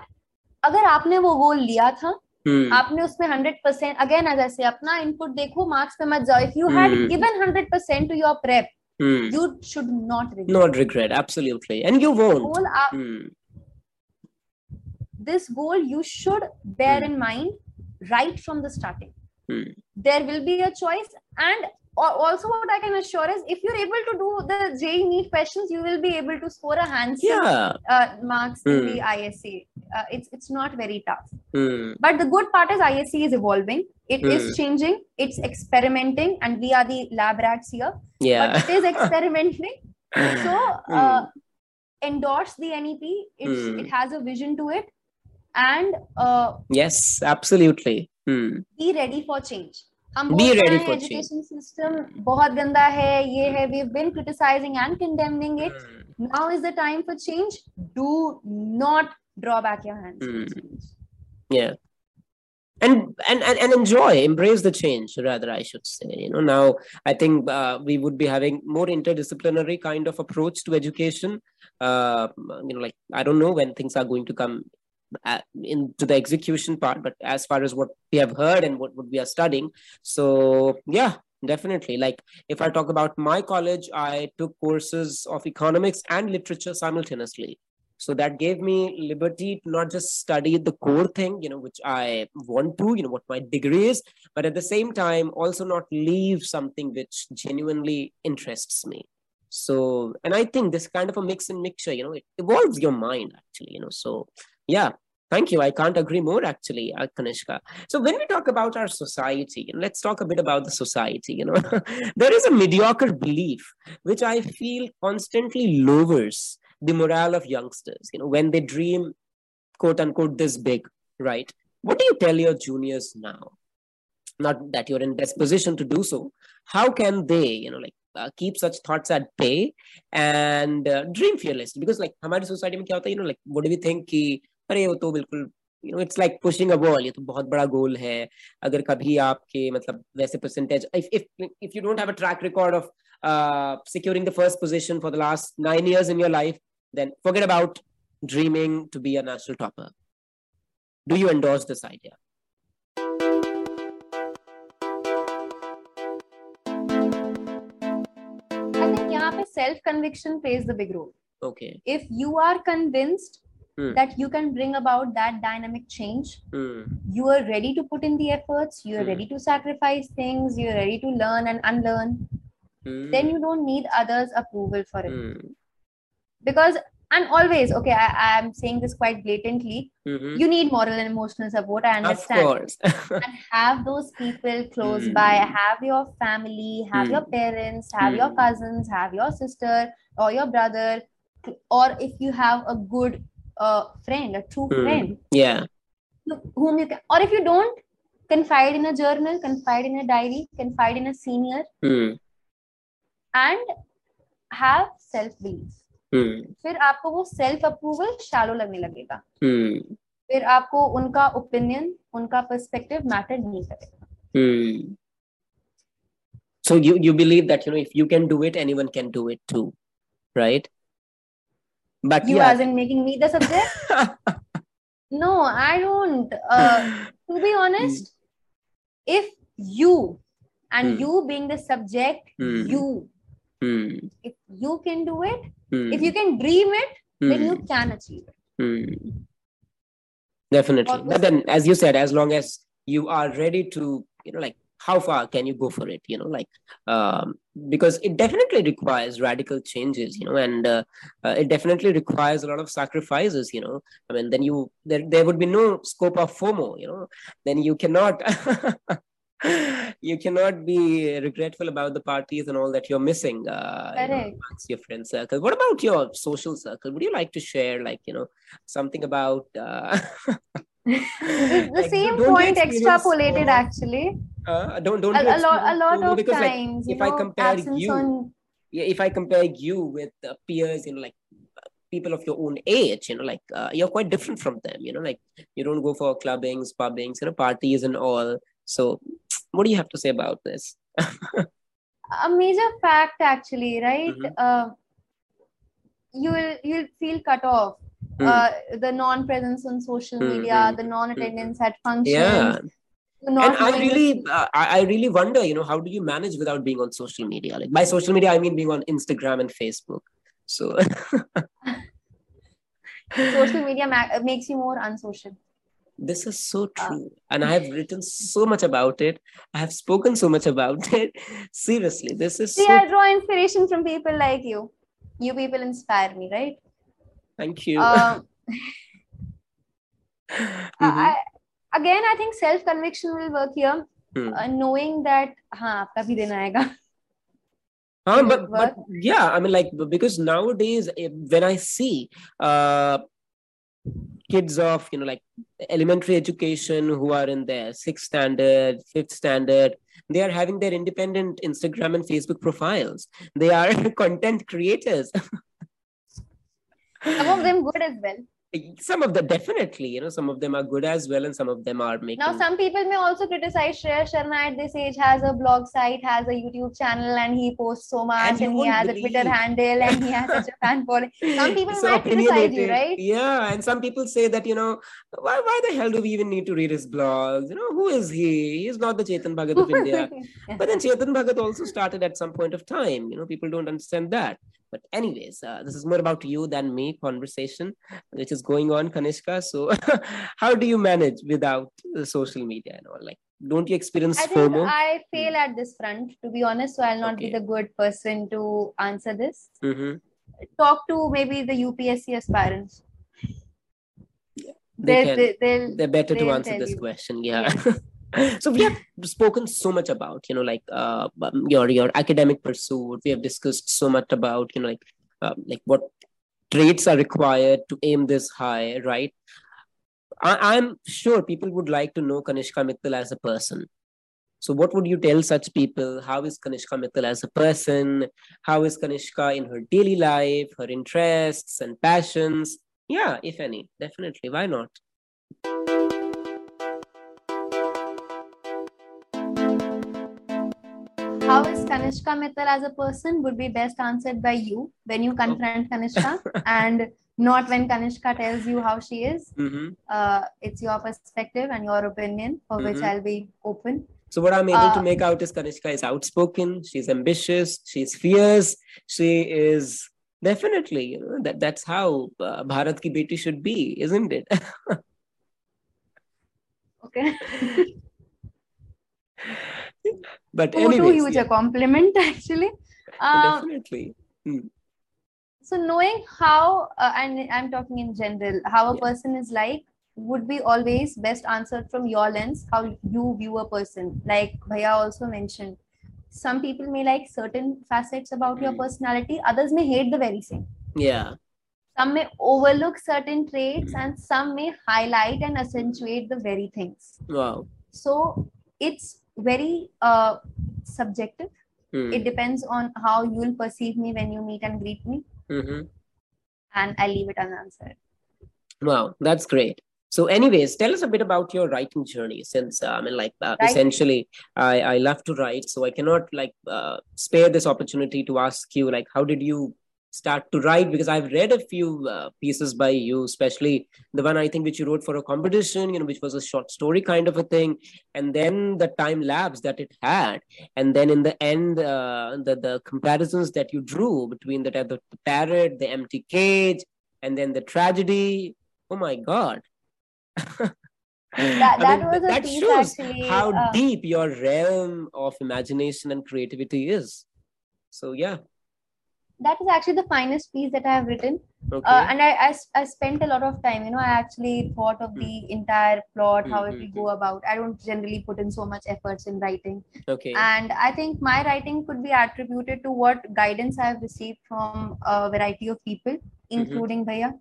अगर आपने वो गोल लिया था Hmm. आपने उसमें hundred percent again जैसे अपना input देखो मार्क्स पे मत जाओ। If you had given hundred percent to your prep you should not regret not regret absolutely and you won't goal this goal you should bear in mind right from the starting there will be a choice and a choice and al- also what i can assure is if you're able to do the j NEET questions you will be able to score a handsome Yeah. uh, marks in Hmm. the isc uh, it's it's not very tough Hmm. but the good part is isc is evolving It is Hmm. changing it's experimenting and we are the lab rats here Yeah. but it is experimenting so uh, endorse the nep it's, Hmm. it has a vision to it and uh, yes, absolutely. Hmm. be ready for change हम Be बोलते ready हैं for education system बहुत गंदा है ये है we've been criticizing and condemning it Hmm. now is the time for change do not draw back your hands from Hmm. change. yeah and, and and and enjoy embrace the change rather i should say you know now i think uh, we would be having more interdisciplinary kind of approach to education uh, you know like i don't know when things are going to come uh, uh, into the execution part but as far as what we have heard and what, what we are studying. So yeah definitely. Like if i talk about my college i took courses of economics and literature simultaneously. So that gave me liberty to not just study the core thing you know which i want to you know what my degree is but at the same time also not leave something which genuinely interests me. So and i think this kind of a mix and mixture you know it evolves your mind actually you know. So yeah thank you i can't agree more actually uh, kanishka so when we talk about our society you know, let's talk a bit about the society you know there is a mediocre belief which i feel constantly lowers the morale of youngsters you know when they dream quote unquote this big right what do you tell your juniors now not that you're in best position to do so how can they you know like uh, keep such thoughts at bay and uh, dream fearlessly because like हमारी society में क्या होता है you know like what do we think कि अरे वो तो बिल्कुल you know it's like pushing a wall ये तो बहुत बड़ा गोल है अगर कभी आपके मतलब वैसे percentage if if if you don't have a track record of securing the first position for the last 9 years in your life then forget about dreaming to be a national topper do you endorse this idea i think yahan pe self conviction plays the big role okay if you are convinced Hmm. that you can bring about that dynamic change Hmm. you are ready to put in the efforts you are Hmm. ready to sacrifice things you're ready to learn and unlearn Hmm. then you don't need others approval for it Hmm. because and always okay I, i'm saying this quite blatantly Mhm. you need moral and emotional support i of understand course and have those people close Hmm. by have your family have your parents have your Hmm. cousins have your sister or your brother or if you have a good uh, friend a true Hmm. friend yeah whom you can or if you don't confide in a journal confide in a diary confide in a senior Hmm. and have self belief Hmm. फिर आपको वो self approval shallow लगने लगेगा Hmm. फिर आपको उनका opinion उनका perspective matter नहीं करेगा Hmm. So you you believe that you know if you can do it, anyone can do it too, right? but you yeah, as in making me the subject no i don't uh, to be honest if you and Hmm. you being the subject Hmm. you Hmm. if you can do it Hmm. if you can dream it then you Hmm. can achieve it Hmm. Definitely. But then, as you said, as long as you are ready to, you know, like how far can you go for it? You know, like um, because it definitely requires radical changes. You know, and uh, uh, it definitely requires a lot of sacrifices. You know, I mean, then you there there would be no scope of FOMO. You know, then you cannot. you cannot be regretful about the parties and all that you're missing uh, you know, amongst your friend circle. What about your social circle? Would you like to share, like, you know, something about uh, the, the like, same point extrapolated actually uh, don't don't a, a lot a lot of because times you if I know compare absence you- on yeah, if I compare you with uh, peers, you know, like people of your own age, you know, like uh, you're quite different from them. You know, like you don't go for clubbings, pubbings, you know, parties and all. So, what do you have to say about this? a major fact actually right Mhm. uh, you will you'll feel cut off Hmm. uh, the non-presence on social Hmm, media hmm, the non-attendance at functions yeah, and I really, uh, I, I really wonder, you know, how do you manage without being on social media? Like by social media, I mean being on Instagram and Facebook. So, social media ma- makes you more unsocial this is so Uh, true, and I have written so much about it. I have spoken so much about it. Seriously, this is see so. i draw inspiration from people like you you people inspire me right Thank you. um, Mhm. I, again i think self conviction will work here Hmm. uh, knowing that हाँ आपका भी दिन आएगा Huh, will but, it but yeah, I mean, like b- because nowadays eh, when I see uh, kids of you know like elementary education who are in their sixth standard, fifth standard, they are having their independent Instagram and Facebook profiles. They are content creators. some of them good as well Some of them definitely, you know, some of them are good as well, and some of them are making. Now, some people may also criticize Shreya Sharma at this age has a blog site, has a YouTube channel, and he posts so much, And and, he has a Twitter handle, and he has such a fan following. Some people So might criticize you, right? Yeah, and some people say that you know why why the hell do we even need to read his blogs? You know who is he? He's not the Chetan Bhagat of India. But then Chetan Bhagat also started at some point of time. You know people don't understand that. But anyways, uh, this is more about you than me conversation, which is going on, Kanishka. So how do you manage without uh, social media and all? Like, don't you experience I think FOMO? I fail at this front, to be honest. So I'll not be the good person to answer this. Mhm. Talk to maybe the UPSC aspirants. They They, they, they're better to answer this you. question yeah Yes. so we have spoken so much about you know like uh, um, your your academic pursuit. We have discussed so much about you know like um, like what traits are required to aim this high right? I, i'm sure people would like to know kanishka mittal as a person. So what would you tell such people? How is kanishka mittal as a person? How is kanishka in her daily life her interests and passions? Yeah if any definitely. Why not How is Kanishka Mittal as a person would be best answered by you when you confront Kanishka and not when Kanishka tells you how she is. hmm Uh, it's your perspective and your opinion for which Mhm. I'll be open. So what I'm able uh, to make out is Kanishka is outspoken, she's ambitious, she's fierce, she is definitely, you know, that that's how uh, Bharat ki beti should be, isn't it? okay. but too, anyways, too huge yeah. a compliment actually. Um, definitely. Hmm. So knowing how, uh, and I'm talking in general, how a yeah. person is like, would be always best answered from your lens how you view a person like bhaiya also mentioned some people may like certain facets about your hmm. personality others may hate the very same yeah some may overlook certain traits and some may highlight and accentuate the very things wow so it's very uh, subjective hmm. it depends on how you'll perceive me when you meet and greet me mm-hmm. and i'll leave it unanswered wow that's great so, anyways, tell us a bit about your writing journey. Since uh, I mean, like uh, essentially, I I love to write, so I cannot like uh, spare this opportunity to ask you like, how did you start to write? Because I've read a few uh, pieces by you, especially the one I think which you wrote for a competition, you know, which was a short story kind of a thing, and then the time lapse that it had, and then in the end, uh, the the comparisons that you drew between the the parrot, the empty cage, and then the tragedy. Oh my God! that, that mean, that shows actually, how uh, deep your realm of imagination and creativity is so yeah that is actually the finest piece that i have written okay. uh, and I, I, I spent a lot of time you know i actually thought of the mm. entire plot how it will go hmm. about i don't generally put in so much efforts in writing okay and i think my writing could be attributed to what guidance i have received from a variety of people including mm-hmm. bhaiya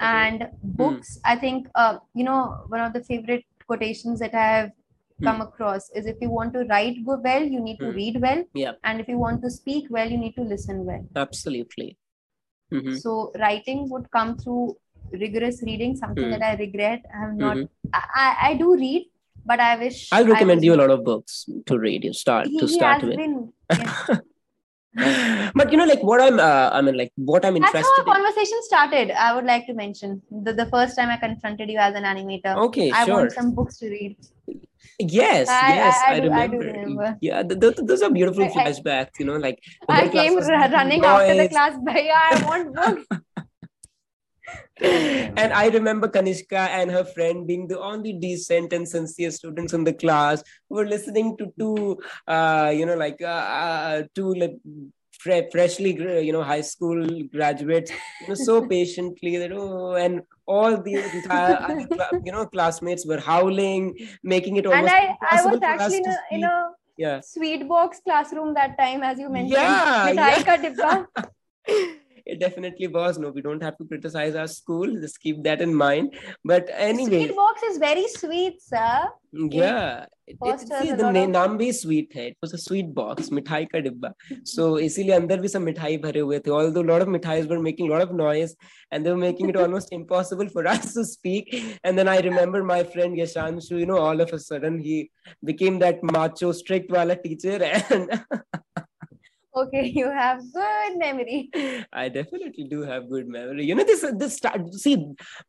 and hmm. books i think uh, you know one of the favorite quotations that i have hmm. Come across is if you want to write well you need to hmm. read well yeah and if you want to speak well you need to listen well absolutely mm-hmm. so writing would come through rigorous reading something that i regret i have not mm-hmm. I, I do read but i wish i'll recommend you a lot of books to read you start he, to start with been, yeah. but you know like what i'm uh, i mean like what i'm interested that's how our conversation started i would like to mention the, the first time i confronted you as an animator okay i sure. want some books to read yes I, yes I, I, I, do, remember. I do remember yeah th- those are beautiful flashbacks you know like i came running noise. after the class bhaiya i want books and I remember Kanishka and her friend being the only decent and sincere students in the class who were listening to two, uh, you know, like uh, uh, two like, freshly, you know, high school graduates, you know, so patiently that oh, and all the entire, you know, classmates were howling, making it almost and I, I was actually in a, in a yeah. sweet box classroom that time, as you mentioned. Yeah, yeah. it definitely was no we don't have to criticize our school just keep that in mind but anyway sweet box is very sweet sir yeah it, it, see, the name नाम भी sweet है it was a sweet box मिठाई का डिब्बा so इसीलिए अंदर भी सब मिठाई भरे हुए थे although a lot of mithais were making a lot of noise and they were making it almost impossible for us to speak and then I remember my friend Yashanshu you know all of a sudden he became that macho strict wala teacher and okay you have good memory. I definitely do have good memory. You know this this see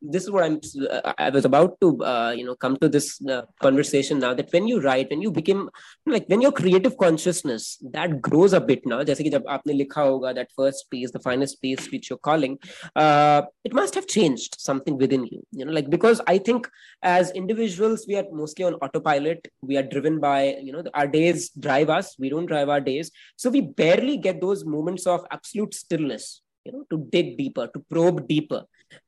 this is what i'm uh, i was about to uh, you know come to this uh, conversation now that when you write when you became like when your creative consciousness that grows a bit now jaise ki jab aapne likha hoga that first piece the finest piece which you're calling uh, it must have changed something within you you know like because i think as individuals we are mostly on autopilot. We are driven by you know our days drive us. We don't drive our days. So we bear rarely get those moments of absolute stillness you know to dig deeper to probe deeper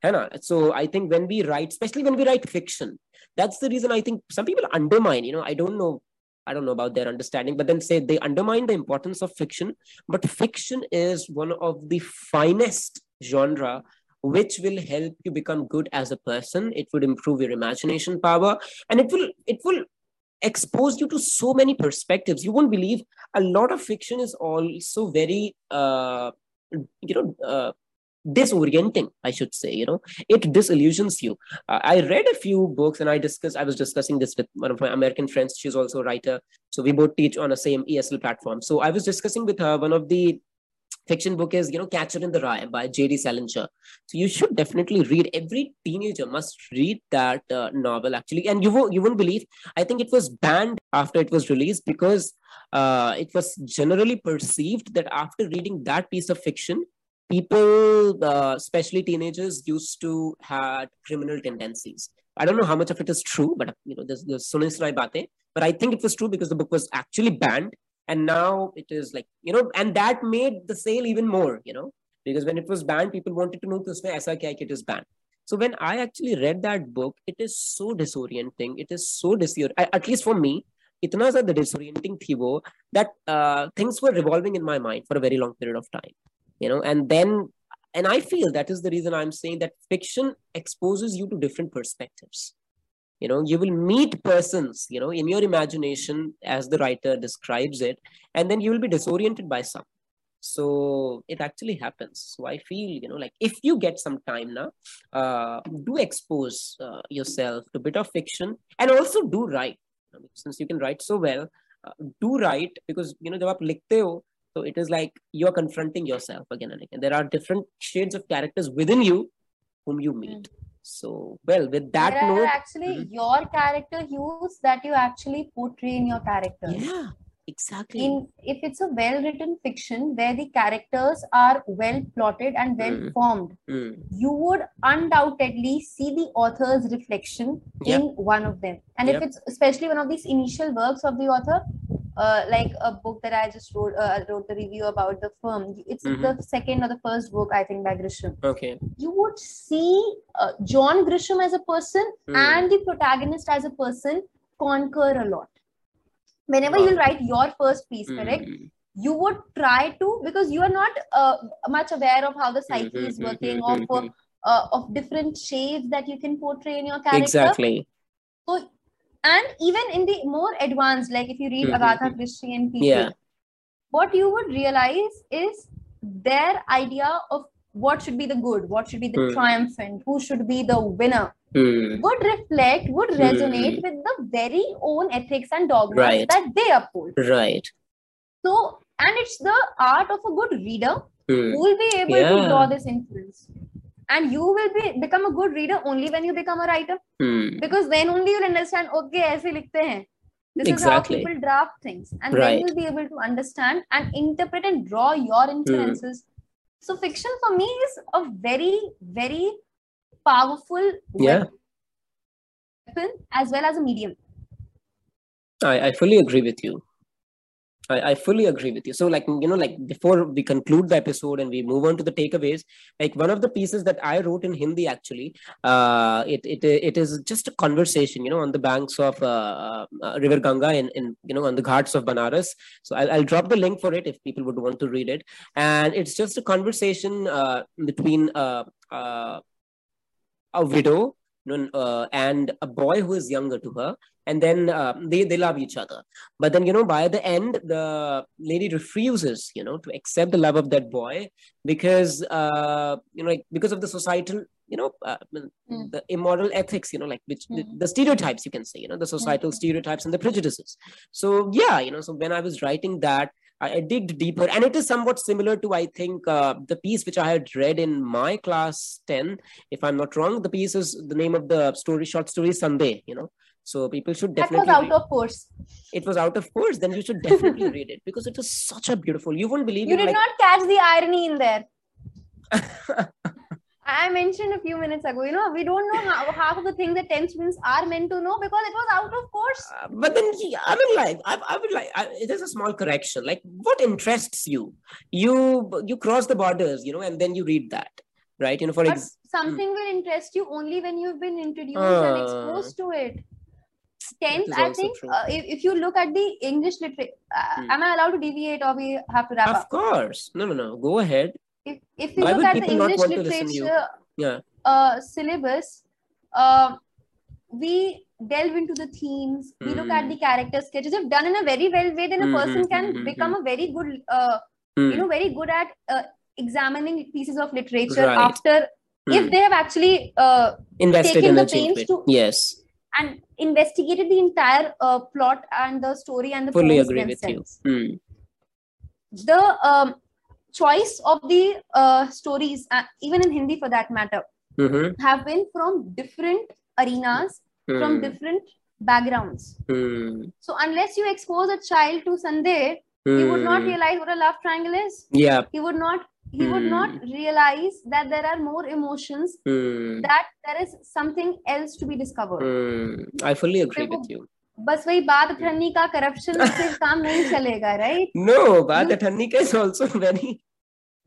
you know? so i think when we write especially when we write fiction that's the reason i think some people undermine you know i don't know I don't know about their understanding, but then say they undermine the importance of fiction. But fiction is one of the finest genre which will help you become good as a person. It would improve your imagination power, and it will it will exposed you to so many perspectives. You won't believe a lot of fiction is also very uh, you know uh, disorienting i should say you know. It disillusions you. Uh, i read a few books and i discussed i was discussing this with one of my american friends. She's also a writer. So we both teach on the same esl platform. So i was discussing with her one of the fiction book is you know Catcher in the Rye by J.D. Salinger. So you should definitely read. Every teenager must read that uh, novel actually, and you won't you won't believe. I think it was banned after it was released because uh, it was generally perceived that after reading that piece of fiction, people, uh, especially teenagers, used to had criminal tendencies. I don't know how much of it is true, but you know, there's the Sunis Rai Bate. But I think it was true because the book was actually banned, and now it is like you know and that made the sale even more you know because when it was banned people wanted to know this way aisa kya it is banned. So when i actually read that book it is so disorienting. It is so disorienting. At least for me itna sa disorienting thi wo that uh, things were revolving in my mind for a very long period of time you know and then and i feel that is the reason i'm saying that fiction exposes you to different perspectives you know you will meet persons you know in your imagination as the writer describes it and then you will be disoriented by some. So it actually happens. So i feel you know like if you get some time now uh, do expose uh, yourself to a bit of fiction and also do write. Since you can write so well uh, do write because you know jab aap likhte so it is like you're confronting yourself again and again. There are different shades of characters within you whom you meet. Hmm. So, well, with that there note, actually mm-hmm. your character hues that you actually portray in your character. Yeah, exactly. In if it's a well-written fiction where the characters are well plotted and well mm. formed, mm. you would undoubtedly see the author's reflection yep. in one of them. And yep. if it's especially one of these initial works of the author, uh, like a book that I just wrote, uh, wrote the review about the firm. It's mm-hmm. the second or the first book, I think, by Grisham. Okay. You would see uh, John Grisham as a person mm. and the protagonist as a person conquer a lot. Whenever wow. you'll write your first piece, mm. correct? You would try to because you are not uh, much aware of how the psyche mm-hmm, is working, mm-hmm, of mm-hmm. Uh, of different shades that you can portray in your character. Exactly. So and even in the more advanced like if you read mm-hmm. agatha christie and people yeah. what you would realize is their idea of what should be the good what should be the mm. triumphant who should be the winner mm. would reflect would hmm. resonate mm. with the very own ethics and dogmas right. that they uphold right so and it's the art of a good reader hmm. who will be able yeah. to draw this influence and you will be become a good reader only when you become a writer hmm. because then only you'll understand okay aise likhte hain this exactly. is how people draft things and right. then you'll be able to understand and interpret and draw your hmm. influences hmm. so fiction for me is a very very powerful yeah. weapon as well as a medium I, I fully agree with you I, I fully agree with you. So, like, you know, like before we conclude the episode and we move on to the takeaways, like one of the pieces that I wrote in Hindi actually, uh, it, it, it is just a conversation, you know, on the banks of uh, uh, River Ganga in, in, you know, on the ghats of Banaras. So I'll, I'll drop the link for it if people would want to read it. And it's just a conversation uh, between uh, uh, a widow uh, and a boy who is younger to her and then uh, they, they love each other but then you know by the end the lady refuses you know to accept the love of that boy because uh, you know like because of the societal you know uh, mm. the immoral ethics you know like which mm. the, the, stereotypes you can say you know the societal mm. stereotypes and the prejudices so yeah you know so when i was writing that I, I digged deeper, and it is somewhat similar to I think uh, the piece which I had read in my class ten, if I'm not wrong. The piece is the name of the story, short story Sunday. You know, so people should definitely. That was out read. of course. It was out of course. Then you should definitely read it because it was such a beautiful. You won't believe. You it, did like... not catch the irony in there. I mentioned a few minutes ago, you know, we don't know how half of the things that 10 students are meant to know because it was out of course. Uh, but then, I mean, like, I, I would like, I, there's a small correction. Like, what interests you? You you cross the borders, you know, and then you read that, right? You know, for example, something will interest you only when you've been introduced uh, and exposed to it. 10th, I think, uh, if, if you look at the English literature, uh, hmm. am I allowed to deviate or we have to wrap of up? Of course. No, no, no. Go ahead if, if you Why look at the English literature yeah. uh, syllabus, uh, we delve into the themes, mm. we look at hmm. the character sketches. If done in a very well way, then a hmm, person mm-hmm, can mm-hmm, become a very good, uh, you know, very good at uh, examining pieces of literature right. after if hmm. they have actually uh, invested taken in the pains to yes and investigated the entire uh, plot and the story and the fully agree themselves. with you. The um, choice of the uh, stories, uh, even in Hindi for that matter, mm-hmm. have been from different arenas, mm. from different backgrounds. Mm. So unless you expose a child to mm. he would not hmm. realize what a love triangle is. Yeah. He would not he would hmm. not realize that there are more emotions mm. that there is something else to be discovered mm. i fully agree so, with you बस वही बात अठन्नी का corruption से काम नहीं चलेगा right no बात अठन्नी का is also very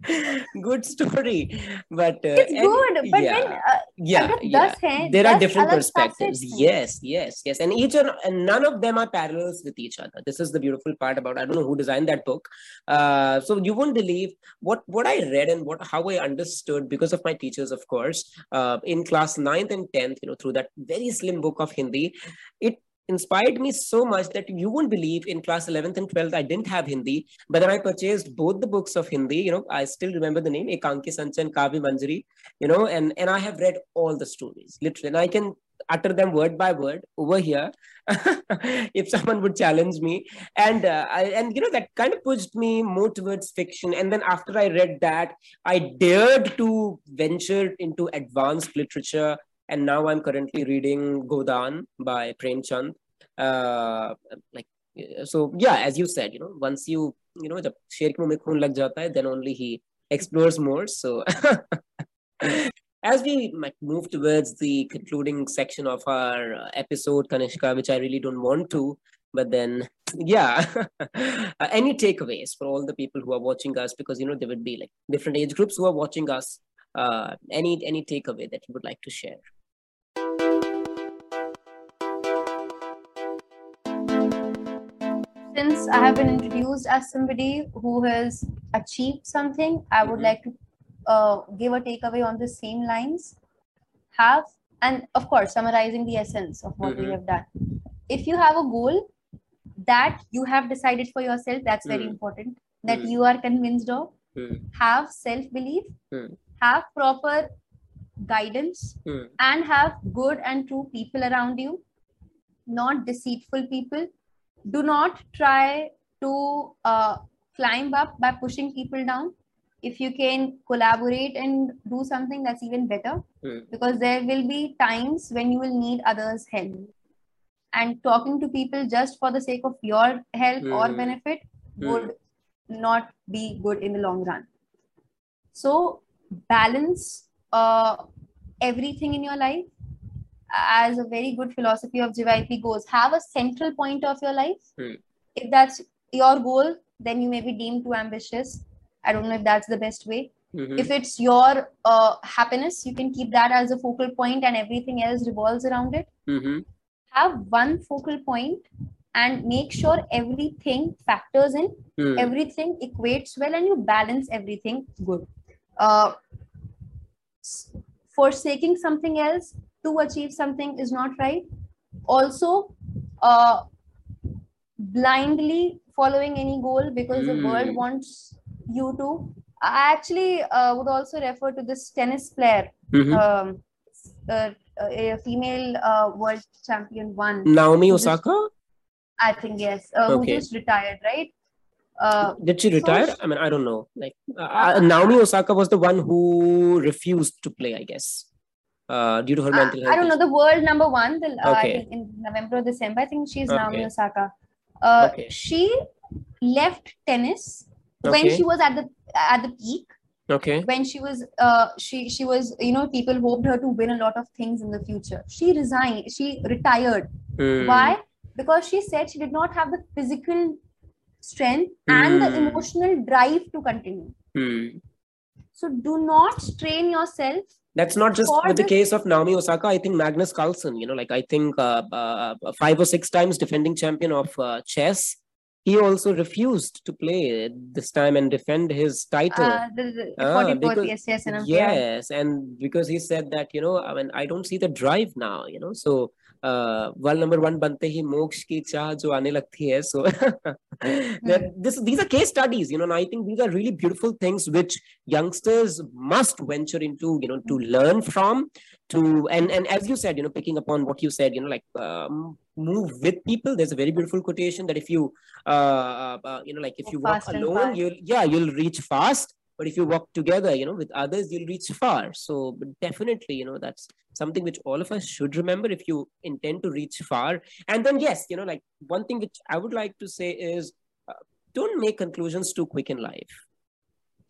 good story. But uh, it's good but yeah, then uh, yeah, yeah. Hai, there are different perspectives. yes yes yes. And each and, and none of them are parallels with each other. This is the beautiful part about i don't know who designed that book. Uh, so you won't believe what what i read and what how i understood because of my teachers of course. Uh, in class 9th and 10th you know through that very slim book of hindi it inspired me so much that you won't believe in class 11th and 12th i didn't have hindi. But then i purchased both the books of hindi you know i still remember the name ekanki sanchay kavya manjari you know and and i have read all the stories literally. And i can utter them word by word over here if someone would challenge me. And uh, I, and you know that kind of pushed me more towards fiction. And then after i read that i dared to venture into advanced literature and now i'm currently reading godan by premchand uh, like so yeah as you said you know once you you know the शेर के मुंह lag jata hai then only he explores more so as we might move towards the concluding section of our episode kanishka which i really don't want to but then yeah uh, any takeaways for all the people who are watching us because you know there would be like different age groups who are watching us uh, any any takeaway that you would like to share since I have been introduced as somebody who has achieved something, I would mm-hmm. like to uh, give a takeaway on the same lines. Have, and of course, summarizing the essence of what mm-hmm. we have done. If you have a goal that you have decided for yourself, that's very mm-hmm. important, that mm-hmm. you are convinced of, mm-hmm. have self belief, mm-hmm. have proper guidance, and have good and true people around you, not deceitful people do not try to uh, climb up by pushing people down if you can collaborate and do something that's even better mm. because there will be times when you will need others help and talking to people just for the sake of your help mm. or hmm. benefit mm. would not be good in the long run so balance uh, everything in your life as a very good philosophy of JYP goes, have a central point of your life. Hmm. If that's your goal, then you may be deemed too ambitious. I don't know if that's the best way. Mm-hmm. If it's your uh, happiness, you can keep that as a focal point and everything else revolves around it. Mm-hmm. Have one focal point and make sure everything factors in, mm. everything equates well, and you balance everything good. Uh, forsaking something else to achieve something is not right. Also uh, blindly following any goal because mm. the world hmm. wants you to. I actually uh, would also refer to this tennis player. Mm-hmm. um, uh, a female uh, world champion one. Naomi osaka? I think yes. Uh, okay. who just retired right? Uh, did she retire? so she, i mean i don't know. Like uh, naomi osaka was the one who refused to play i guess uh, due to her mental health? I don't know. The world number one, the, uh, okay. in November or December, I think she's okay. Naomi Osaka. Uh, okay. She left tennis when she was at the at the peak. Okay. When she was, uh, she she was, you know, people hoped her to win a lot of things in the future. She resigned. She retired. Mm. Why? Because she said she did not have the physical strength mm. and the hmm. emotional drive to continue. Mm. So do not strain yourself that's not just with the case of Naomi Osaka. I think Magnus Carlsen, you know, like I think uh, uh, five or six times defending champion of uh, chess, he also refused to play this time and defend his title. Uh, the, the uh, because, yes, yes, and yes, and because he said that you know, I mean, I don't see the drive now, you know, so world number one बनते ही मोक्ष की चाह जो आने लगती है सो this these are case studies you know and i think these are really beautiful things which youngsters must venture into you know to learn from to and and as you said you know picking upon what you said you know like um, move with people there's a very beautiful quotation that if you uh, uh, uh you know like if you walk alone you'll yeah you'll reach fast but if you walk together you know with others you'll reach far. So definitely you know that's something which all of us should remember if you intend to reach far. And then yes you know like one thing which i would like to say is uh, don't make conclusions too quick in life.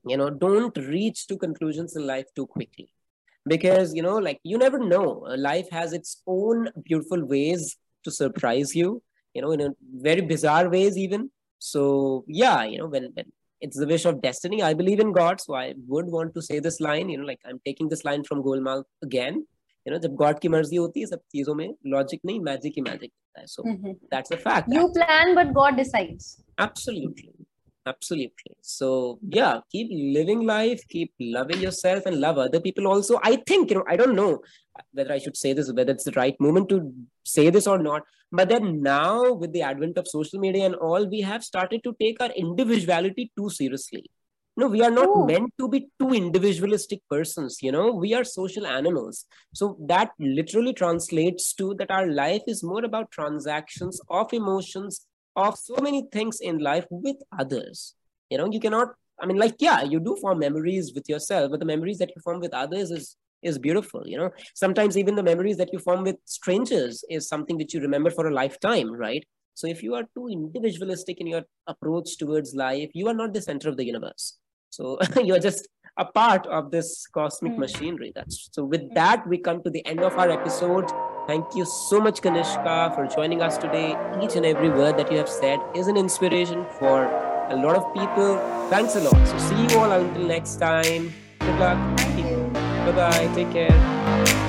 You know don't reach to conclusions in life too quickly. Because you know like you never know. Life has its own beautiful ways to surprise you you know in a very bizarre ways even. So yeah you know when, when it's the wish of destiny i believe in god so i would want to say this line you know like i'm taking this line from golmaal again you know जब God की मर्जी होती है सब चीजों में logic नहीं magic ही magic होता है so that's a fact you plan but god decides absolutely absolutely so yeah keep living life keep loving yourself and love other people also i think you know i don't know whether i should say this whether it's the right moment to say this or not but then now with the advent of social media and all we have started to take our individuality too seriously no we are not Ooh. meant to be two individualistic persons you know we are social animals so that literally translates to that our life is more about transactions of emotions of so many things in life with others. You know, you cannot, I mean, like, yeah, you do form memories with yourself, but the memories that you form with others is is beautiful you know sometimes even the memories that you form with strangers is something that you remember for a lifetime right so if you are too individualistic in your approach towards life you are not the center of the universe so you're just a part of this cosmic mm. machinery that's so with that we come to the end of our episode Thank you so much, Kanishka, for joining us today. Each and every word that you have said is an inspiration for a lot of people. Thanks a lot. So, see you all until next time. Good luck. Bye bye. Take care.